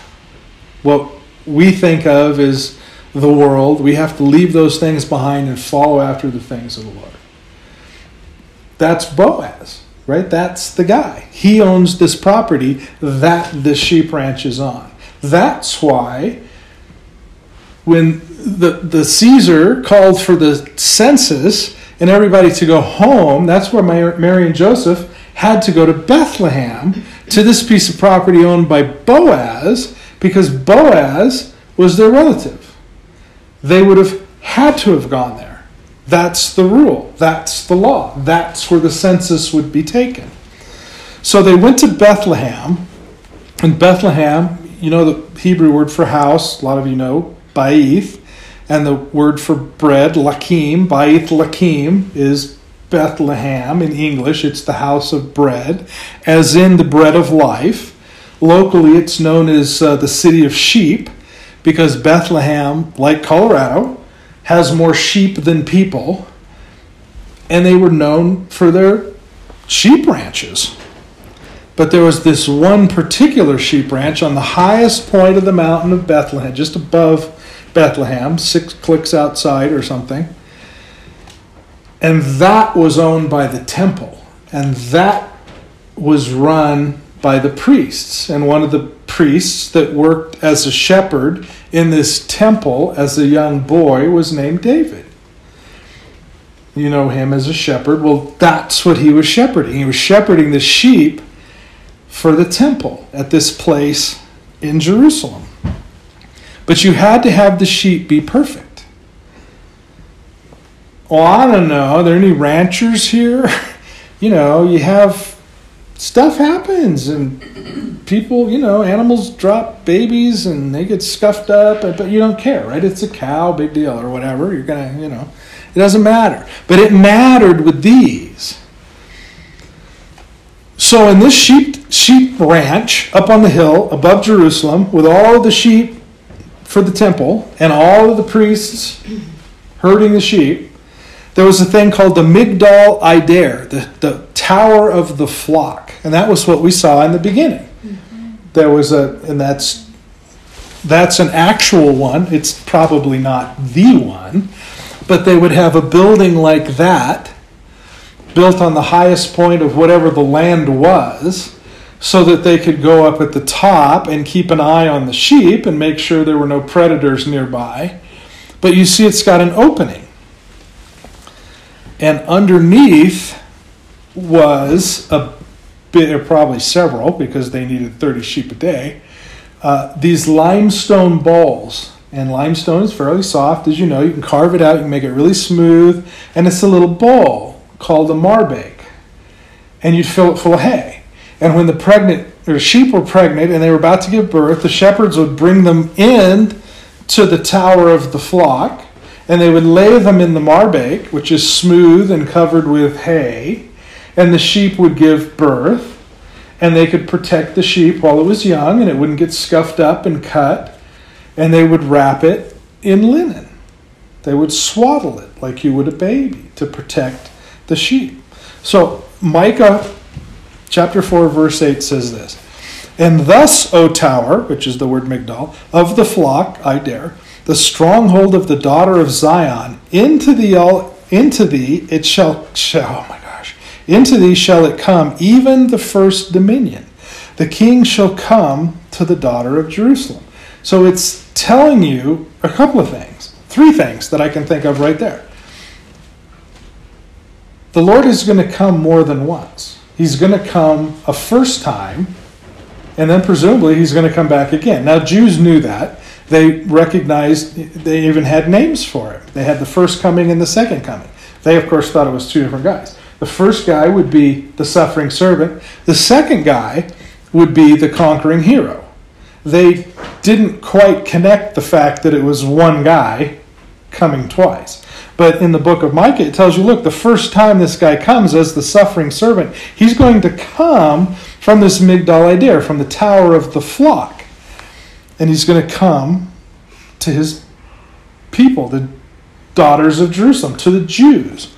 [SPEAKER 1] what we think of as the world. We have to leave those things behind and follow after the things of the Lord. That's Boaz, right? That's the guy. He owns this property that the sheep ranch is on. That's why when the, the Caesar called for the census and everybody to go home, that's where Mary and Joseph had to go to Bethlehem to this piece of property owned by Boaz because Boaz was their relative. They would have had to have gone there. That's the rule. That's the law. That's where the census would be taken. So they went to Bethlehem. And Bethlehem, you know the Hebrew word for house, a lot of you know, Baith, and the word for bread, lakim, Baith lakim, is Bethlehem in English. It's the house of bread, as in the bread of life. Locally, it's known as uh, the city of sheep because Bethlehem, like Colorado, has more sheep than people, and they were known for their sheep ranches. But there was this one particular sheep ranch on the highest point of the mountain of Bethlehem, just above Bethlehem, six clicks outside or something. And that was owned by the temple. And that was run by the priests. And one of the priests that worked as a shepherd in this temple as a young boy was named David. You know him as a shepherd. Well, that's what he was shepherding. He was shepherding the sheep for the temple at this place in Jerusalem. But you had to have the sheep be perfect. Well, I don't know. Are there any ranchers here? you know, you have stuff happens and people, you know, animals drop babies and they get scuffed up, but you don't care, right? It's a cow, big deal, or whatever. You're going to, you know, it doesn't matter. But it mattered with these. So in this sheep sheep ranch up on the hill above Jerusalem, with all the sheep for the temple and all of the priests herding the sheep, there was a thing called the Migdal Eder, the, the tower of the flock. And that was what we saw in the beginning. Mm-hmm. There was a, and that's that's an actual one. It's probably not the one, but they would have a building like that built on the highest point of whatever the land was so that they could go up at the top and keep an eye on the sheep and make sure there were no predators nearby. But you see, it's got an opening. And underneath was a probably several, because they needed 30 sheep a day, uh, these limestone bowls. And limestone is fairly soft, as you know. You can carve it out, you can make it really smooth, and it's a little bowl called a marbake. And you'd fill it full of hay. And when the pregnant or sheep were pregnant and they were about to give birth, the shepherds would bring them in to the tower of the flock, and they would lay them in the marbake, which is smooth and covered with hay, and the sheep would give birth, and they could protect the sheep while it was young, and it wouldn't get scuffed up and cut, and they would wrap it in linen. They would swaddle it like you would a baby to protect the sheep. So Micah chapter 4, verse 8 says this And thus, O tower, which is the word Migdal, of the flock, Eder, the stronghold of the daughter of Zion, into thee, all, into thee it shall, shall, oh my gosh, into thee shall it come, even the first dominion. The king shall come to the daughter of Jerusalem. So it's telling you a couple of things, three things that I can think of right there. The Lord is going to come more than once. He's going to come a first time, and then presumably he's going to come back again. Now, Jews knew that. They recognized, they even had names for it. They had the first coming and the second coming. They, of course, thought it was two different guys. The first guy would be the suffering servant, the second guy would be the conquering hero. They didn't quite connect the fact that it was one guy coming twice. But in the book of Micah, it tells you look, the first time this guy comes as the suffering servant, he's going to come from this Migdal Eder, from the tower of the flock. And he's going to come to his people, the daughters of Jerusalem, to the Jews.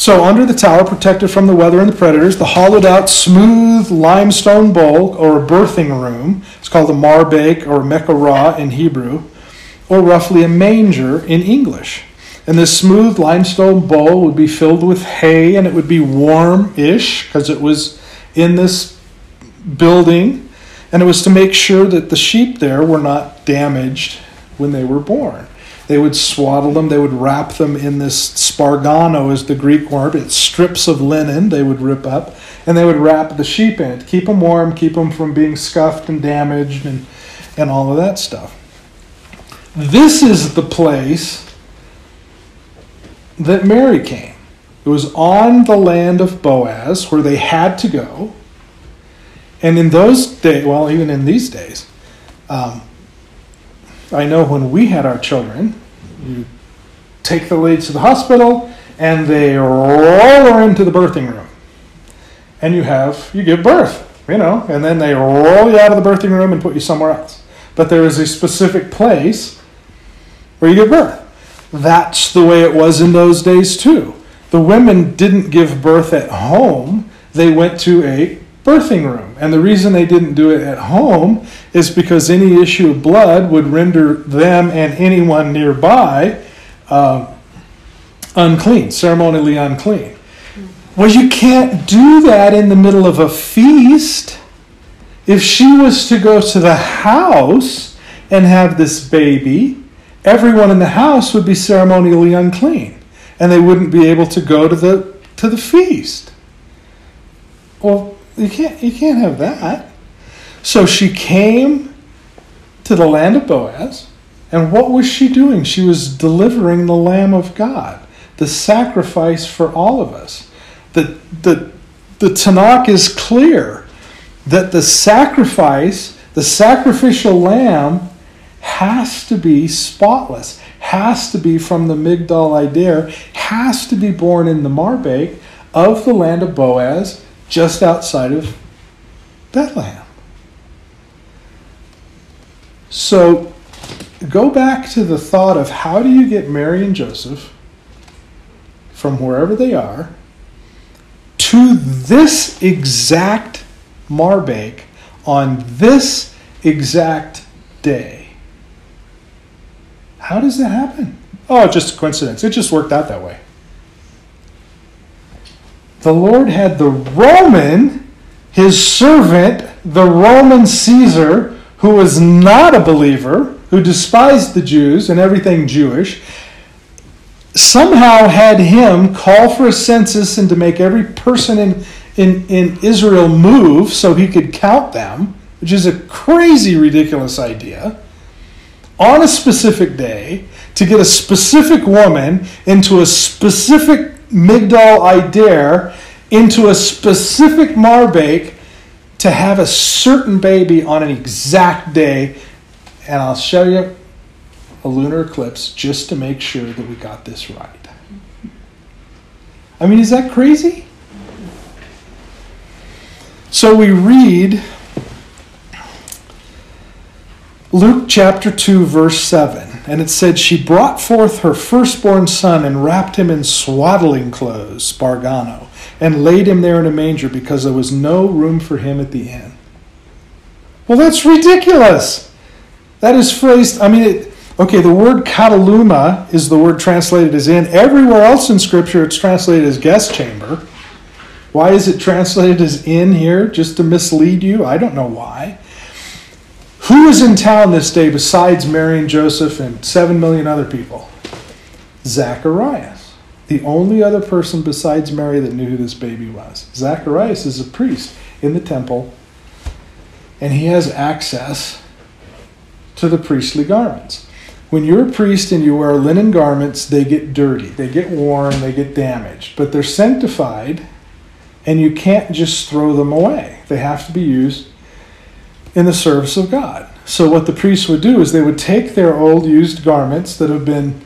[SPEAKER 1] So, under the tower, protected from the weather and the predators, the hollowed out, smooth limestone bowl, or a birthing room, it's called a marbake or mekorah in Hebrew, or roughly a manger in English. And this smooth limestone bowl would be filled with hay and it would be warm ish because it was in this building. And it was to make sure that the sheep there were not damaged when they were born. They would swaddle them, they would wrap them in this spargano, is the Greek word. It's strips of linen they would rip up, and they would wrap the sheep in it, keep them warm, keep them from being scuffed and damaged, and, and all of that stuff. This is the place that Mary came. It was on the land of Boaz where they had to go. And in those days, well, even in these days, um, I know when we had our children, you take the ladies to the hospital and they roll her into the birthing room. And you have, you give birth, you know, and then they roll you out of the birthing room and put you somewhere else. But there is a specific place where you give birth. That's the way it was in those days too. The women didn't give birth at home, they went to a birthing room. And the reason they didn't do it at home is because any issue of blood would render them and anyone nearby uh, unclean, ceremonially unclean. Well, you can't do that in the middle of a feast. If she was to go to the house and have this baby, everyone in the house would be ceremonially unclean and they wouldn't be able to go to the to the feast. Well, you can't you can't have that. So she came to the land of Boaz, and what was she doing? She was delivering the Lamb of God, the sacrifice for all of us. The the the Tanakh is clear that the sacrifice, the sacrificial lamb, has to be spotless, has to be from the Migdal Eder, has to be born in the Marbake of the land of Boaz, just outside of Bethlehem. So go back to the thought of how do you get Mary and Joseph from wherever they are to this exact Marbake on this exact day. How does that happen? Oh, just a coincidence. It just worked out that way. The Lord had the Roman, his servant, the Roman Caesar, who was not a believer, who despised the Jews and everything Jewish, somehow had him call for a census and to make every person in, in, in Israel move so he could count them, which is a crazy, ridiculous idea, on a specific day to get a specific woman into a specific Migdal Eder, into a specific Marbake to have a certain baby on an exact day. And I'll show you a lunar eclipse just to make sure that we got this right. I mean, is that crazy? So we read Luke chapter 2, verse 7, and it said, She brought forth her firstborn son and wrapped him in swaddling clothes, spargano, and laid him there in a manger because there was no room for him at the inn. Well, that's ridiculous. That is phrased, I mean, it, okay, the word kataluma is the word translated as in. Everywhere else in Scripture, it's translated as guest chamber. Why is it translated as in here? Just to mislead you? I don't know why. Who is in town this day besides Mary and Joseph and seven million other people? Zacharias. The only other person besides Mary that knew who this baby was. Zacharias is a priest in the temple, and he has access to the priestly garments. When you're a priest and you wear linen garments, they get dirty, they get worn, they get damaged, but they're sanctified, and you can't just throw them away. They have to be used in the service of God. So, what the priests would do is they would take their old used garments that have been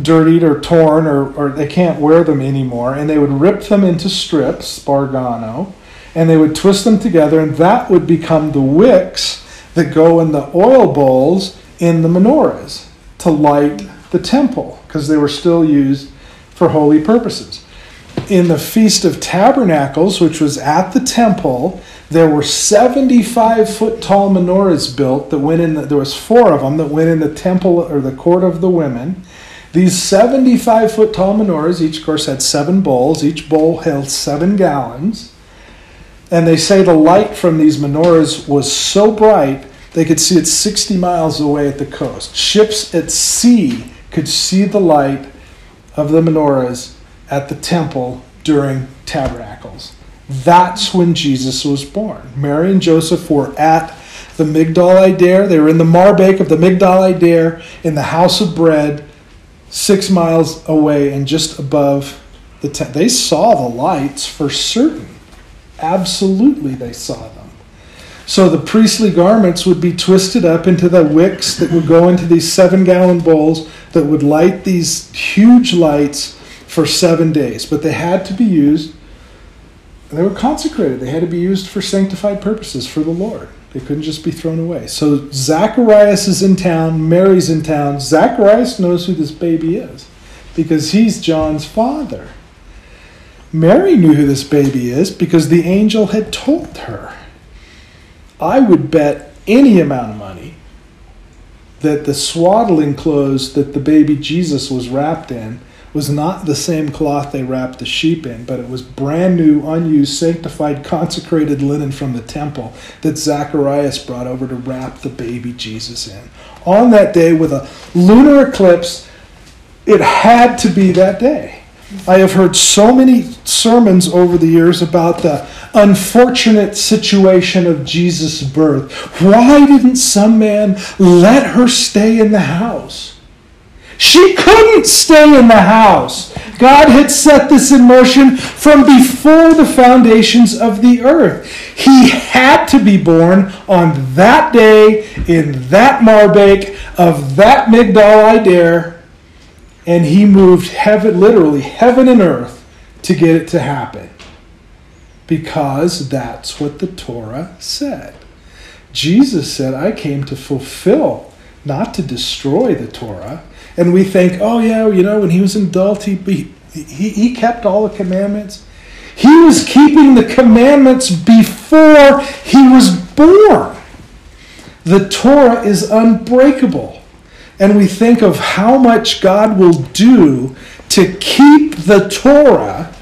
[SPEAKER 1] dirtied or torn or, or they can't wear them anymore, and they would rip them into strips, spargano, and they would twist them together, and that would become the wicks that go in the oil bowls in the menorahs to light the temple because they were still used for holy purposes. In the Feast of Tabernacles, which was at the temple, there were 75 foot tall menorahs built that went in the, there was four of them that went in the temple or the court of the women. These 75 foot tall menorahs each of course had seven bowls. Each bowl held seven gallons. And they say the light from these menorahs was so bright they could see it 60 miles away at the coast. Ships at sea could see the light of the menorahs at the temple during tabernacles that's when Jesus was born. Mary and Joseph were at the Migdal Eder. They were in the Marbake of the Migdal Eder in the house of bread, six miles away and just above the tent. They saw the lights for certain. Absolutely, they saw them. So the priestly garments would be twisted up into the wicks that would go into these seven gallon bowls that would light these huge lights for seven days. But they had to be used they were consecrated. They had to be used for sanctified purposes for the Lord. They couldn't just be thrown away. So Zacharias is in town, Mary's in town. Zacharias knows who this baby is because he's John's father. Mary knew who this baby is because the angel had told her. I would bet any amount of money that the swaddling clothes that the baby Jesus was wrapped in was not the same cloth they wrapped the sheep in, but it was brand new, unused, sanctified, consecrated linen from the temple that Zacharias brought over to wrap the baby Jesus in. On that day, with a lunar eclipse, it had to be that day. I have heard so many sermons over the years about the unfortunate situation of Jesus' birth. Why didn't some man let her stay in the house? She couldn't stay in the house. God had set this in motion from before the foundations of the earth. He had to be born on that day in that Marbake of that Migdal Eder, and he moved heaven, literally heaven and earth, to get it to happen. Because that's what the Torah said. Jesus said, I came to fulfill, not to destroy the Torah and we think, oh yeah, you know, when he was an adult, he, he, he kept all the commandments. He was keeping the commandments before he was born. The Torah is unbreakable. And we think of how much God will do to keep the Torah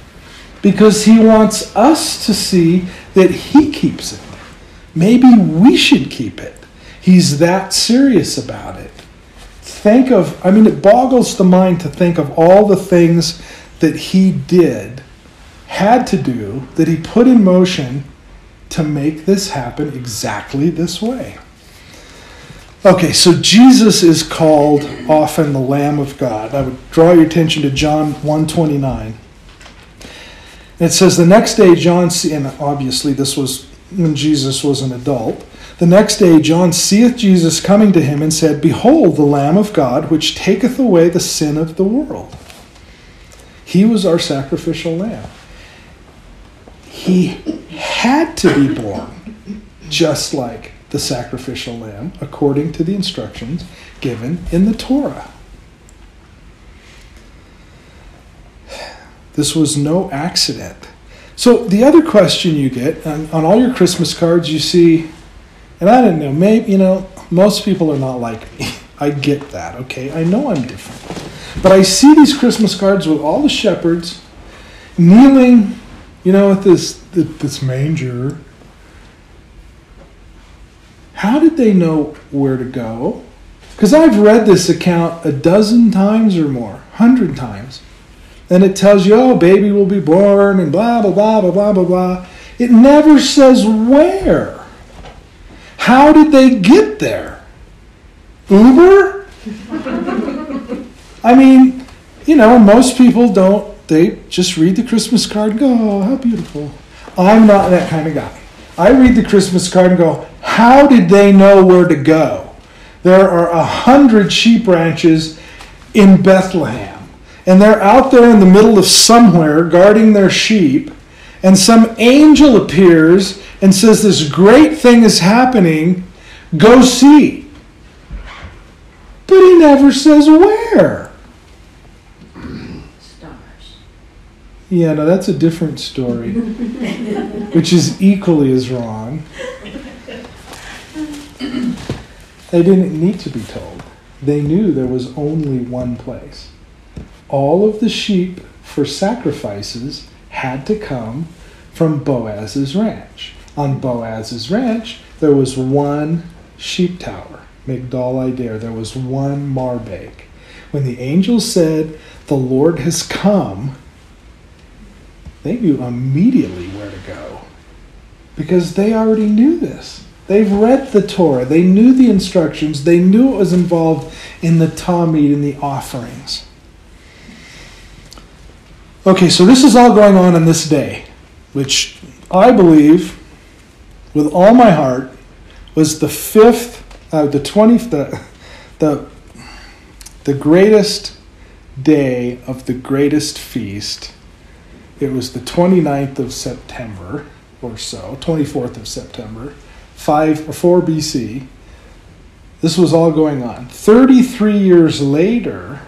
[SPEAKER 1] because he wants us to see that he keeps it. Maybe we should keep it. He's that serious about it think of, I mean, it boggles the mind to think of all the things that he did, had to do, that he put in motion to make this happen exactly this way. Okay, so Jesus is called often the Lamb of God. I would draw your attention to John 129. It says the next day John and obviously this was when Jesus was an adult. The next day John seeth Jesus coming to him and said, Behold, the Lamb of God, which taketh away the sin of the world. He was our sacrificial lamb. He had to be born just like the sacrificial lamb, according to the instructions given in the Torah. This was no accident. So, the other question you get on, all your Christmas cards, you see And I didn't know. Maybe, you know, most people are not like me. I get that, okay? I know I'm different. But I see these Christmas cards with all the shepherds kneeling, you know, at this, this manger. How did they know where to go? Because I've read this account a dozen times or more, hundred times. And it tells you, oh, baby will be born and blah, blah, blah, blah, blah, blah, blah. It never says where. How did they get there? Uber? I mean, you know, most people don't, they just read the Christmas card and go, oh, how beautiful. I'm not that kind of guy. I read the Christmas card and go, how did they know where to go? There are a hundred sheep ranches in Bethlehem, and they're out there in the middle of somewhere guarding their sheep, and some angel appears and says, This great thing is happening, go see. But he never says where.
[SPEAKER 3] Stars.
[SPEAKER 1] Yeah, no, that's a different story, which is equally as wrong. They didn't need to be told. They knew there was only one place. All of the sheep for sacrifices had to come from Boaz's ranch. On Boaz's ranch, there was one sheep tower, Migdal Eder. There was one marbeg. When the angel said, The Lord has come, they knew immediately where to go because they already knew this. They've read the Torah. They knew the instructions. They knew it was involved in the Talmud and the offerings. Okay, so this is all going on in this day, which I believe, with all my heart, was the fifth, uh, the twentieth, the, the, the greatest day of the greatest feast. It was the 29th of September or so, 24th of September. 5 or 4 BC. This was all going on. 33 years later,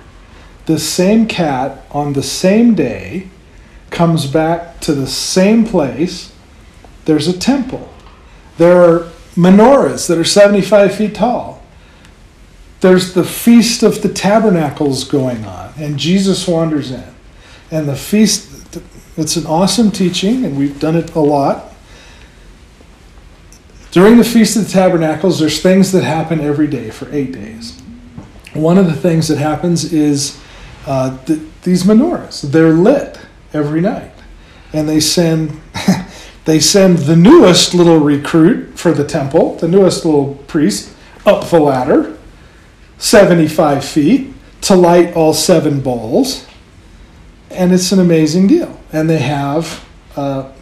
[SPEAKER 1] the same cat on the same day comes back to the same place. There's a temple. There are menorahs that are 75 feet tall. There's the Feast of the Tabernacles going on, and Jesus wanders in. And the feast, it's an awesome teaching, and we've done it a lot. During the Feast of the Tabernacles, there's things that happen every day for eight days. One of the things that happens is uh, th- these menorahs. They're lit every night, and they send they send the newest little recruit for the temple, the newest little priest, up the ladder, seventy-five feet, to light all seven bowls, and it's an amazing deal. And they have. Uh,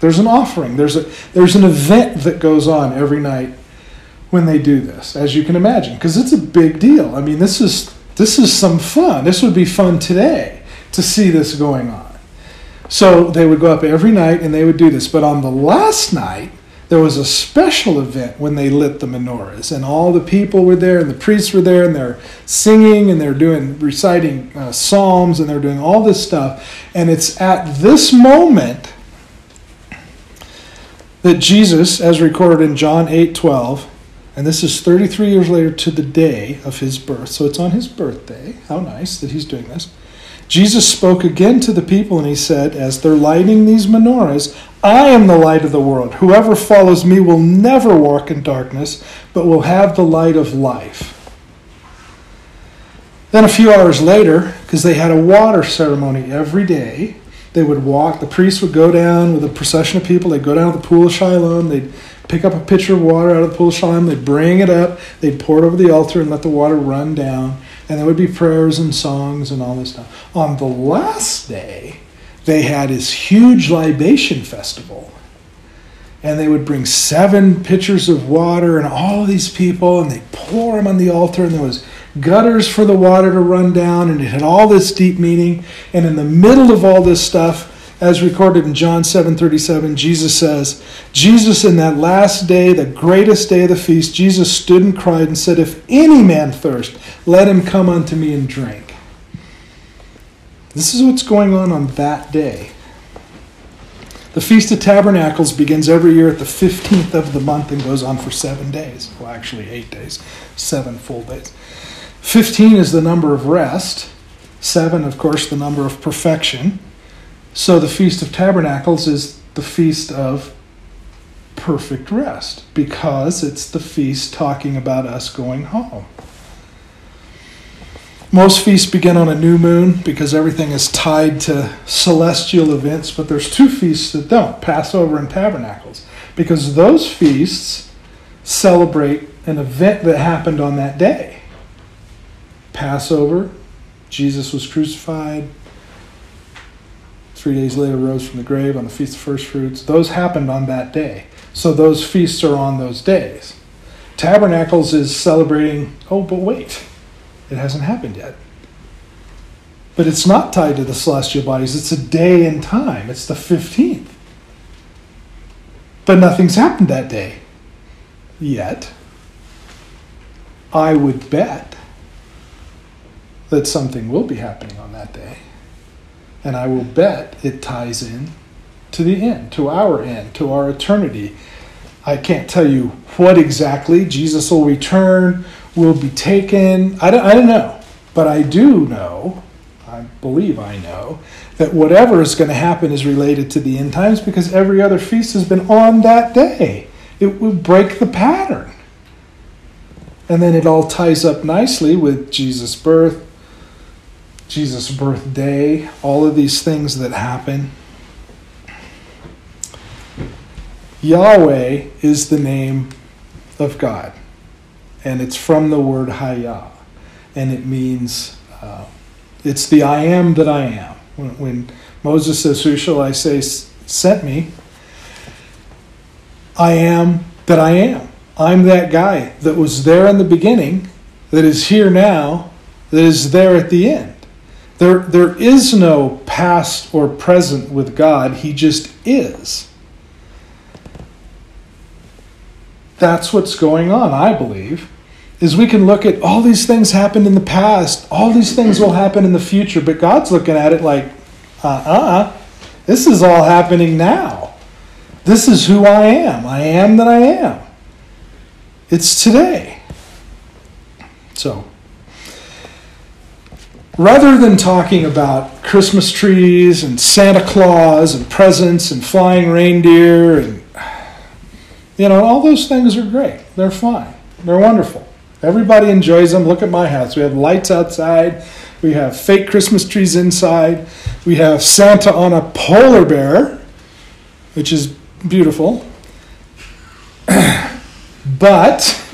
[SPEAKER 1] there's an offering. There's a there's an event that goes on every night when they do this, as you can imagine, because it's a big deal. I mean, this is this is some fun. This would be fun today to see this going on. So they would go up every night and they would do this. But on the last night, there was a special event when they lit the menorahs, and all the people were there, and the priests were there, and they're singing and they're doing reciting uh, psalms and they're doing all this stuff. And it's at this moment that Jesus, as recorded in John 8 12, and this is 33 years later to the day of his birth. So it's on his birthday. How nice that he's doing this. Jesus spoke again to the people and he said, As they're lighting these menorahs, I am the light of the world. Whoever follows me will never walk in darkness, but will have the light of life. Then a few hours later, because they had a water ceremony every day, they would walk, the priests would go down with a procession of people, they'd go down to the pool of Shiloh, they'd pick up a pitcher of water out of the pool of Shiloh, they'd bring it up, they'd pour it over the altar and let the water run down, and there would be prayers and songs and all this stuff. On the last day, they had this huge libation festival. And they would bring seven pitchers of water and all these people, and they'd pour them on the altar, and there was gutters for the water to run down, and it had all this deep meaning. And in the middle of all this stuff, as recorded in John 7:37, Jesus says, Jesus in that last day, the greatest day of the feast, Jesus stood and cried and said, If any man thirst, let him come unto me and drink. This is what's going on on that day. The Feast of Tabernacles begins every year at the 15th of the month and goes on for seven days. Well, actually, eight days, seven full days. 15 is the number of rest, seven, of course, the number of perfection. So the Feast of Tabernacles is the feast of perfect rest because it's the feast talking about us going home. Most feasts begin on a new moon because everything is tied to celestial events, but there's two feasts that don't Passover and Tabernacles because those feasts celebrate an event that happened on that day. Passover, Jesus was crucified, three days later rose from the grave on the Feast of First Fruits. Those happened on that day. So those feasts are on those days. Tabernacles is celebrating, oh, but wait, it hasn't happened yet. But it's not tied to the celestial bodies, it's a day in time, it's the 15th. But nothing's happened that day yet. I would bet that something will be happening on that day. And I will bet it ties in to the end, to our end, to our eternity. I can't tell you what exactly. Jesus will return, will be taken. I don't, I don't know. But I do know, I believe I know, that whatever is going to happen is related to the end times because every other feast has been on that day. It will break the pattern. And then it all ties up nicely with Jesus' birth, Jesus' birthday, all of these things that happen. Yahweh is the name of God, and it's from the word Hayah, and it means uh, it's the I am that I am. When, when Moses says, Who shall I say sent me? I am that I am. I'm that guy that was there in the beginning, that is here now, that is there at the end. There, there is no past or present with God, He just is. that's what's going on, I believe. Is we can look at all these things happened in the past, all these things will happen in the future, but God's looking at it like, uh uh-uh, uh, this is all happening now. This is who I am. I am that I am. It's today. So, rather than talking about Christmas trees and Santa Claus and presents and flying reindeer and you know, all those things are great. They're fine. They're wonderful. Everybody enjoys them. Look at my house. We have lights outside. We have fake Christmas trees inside. We have Santa on a polar bear, which is beautiful. but,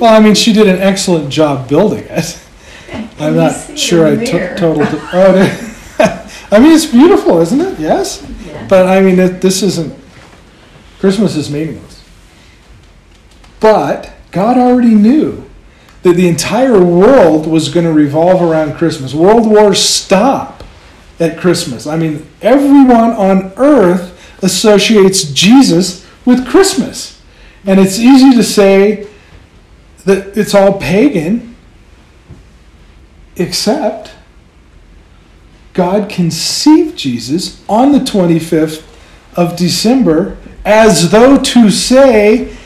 [SPEAKER 1] well, I mean, she did an excellent job building it. I'm not sure I t- totaled oh, it. Oh, I mean, it's beautiful, isn't it? Yes? Yeah. But I mean, it, this isn't Christmas is meaningless. But God already knew that the entire world was going to revolve around Christmas. World wars stop at Christmas. I mean, everyone on earth associates Jesus with Christmas. And it's easy to say that it's all pagan, except God conceived Jesus on the 25th of December as though to say,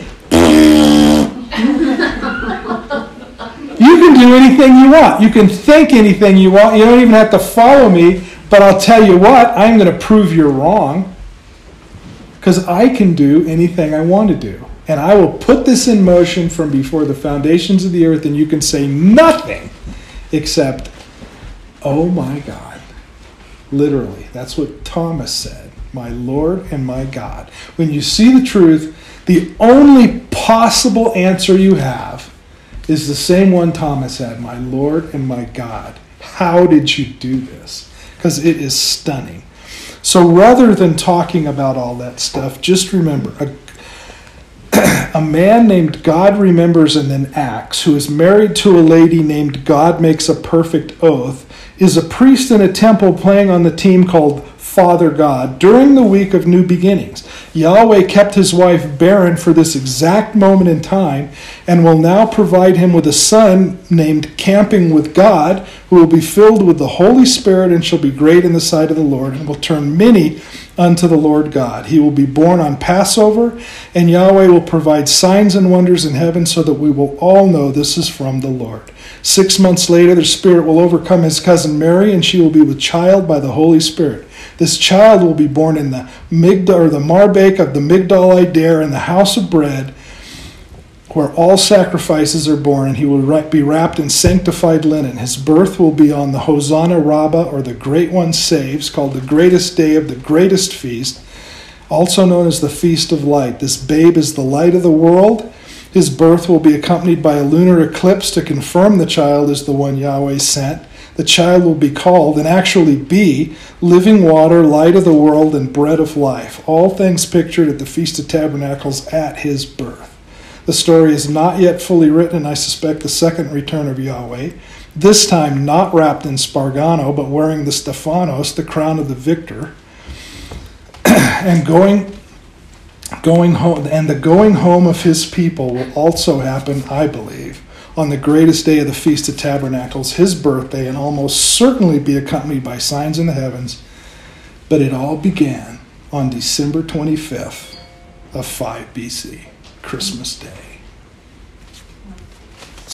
[SPEAKER 1] You can do anything you want. You can think anything you want. You don't even have to follow me, but I'll tell you what, I'm going to prove you're wrong. Because I can do anything I want to do. And I will put this in motion from before the foundations of the earth, and you can say nothing except, Oh my God. Literally. That's what Thomas said my Lord and my God. When you see the truth, the only possible answer you have is the same one Thomas had my Lord and my God. How did you do this? Because it is stunning. So rather than talking about all that stuff, just remember a, a man named God Remembers and then Acts, who is married to a lady named God Makes a Perfect Oath, is a priest in a temple playing on the team called Father God during the week of new beginnings. Yahweh kept his wife barren for this exact moment in time and will now provide him with a son named Camping with God, who will be filled with the Holy Spirit and shall be great in the sight of the Lord and will turn many unto the Lord God. He will be born on Passover, and Yahweh will provide signs and wonders in heaven so that we will all know this is from the Lord. Six months later, the Spirit will overcome his cousin Mary, and she will be with child by the Holy Spirit. This child will be born in the Migdal or the Marbake of the Migdal Eder in the house of bread, where all sacrifices are born, and he will be wrapped in sanctified linen. His birth will be on the Hosanna Rabbah, or the Great One Saves, called the greatest day of the greatest feast, also known as the Feast of Light. This babe is the light of the world. His birth will be accompanied by a lunar eclipse to confirm the child is the one Yahweh sent the child will be called and actually be living water, light of the world, and bread of life. All things pictured at the Feast of Tabernacles at his birth. The story is not yet fully written, and I suspect the second return of Yahweh, this time not wrapped in spargano, but wearing the Stephanos, the crown of the victor, and going going home and the going home of his people will also happen, I believe on the greatest day of the Feast of Tabernacles, his birthday, and almost certainly be accompanied by signs in the heavens. But it all began on December 25th of 5 BC, Christmas Day.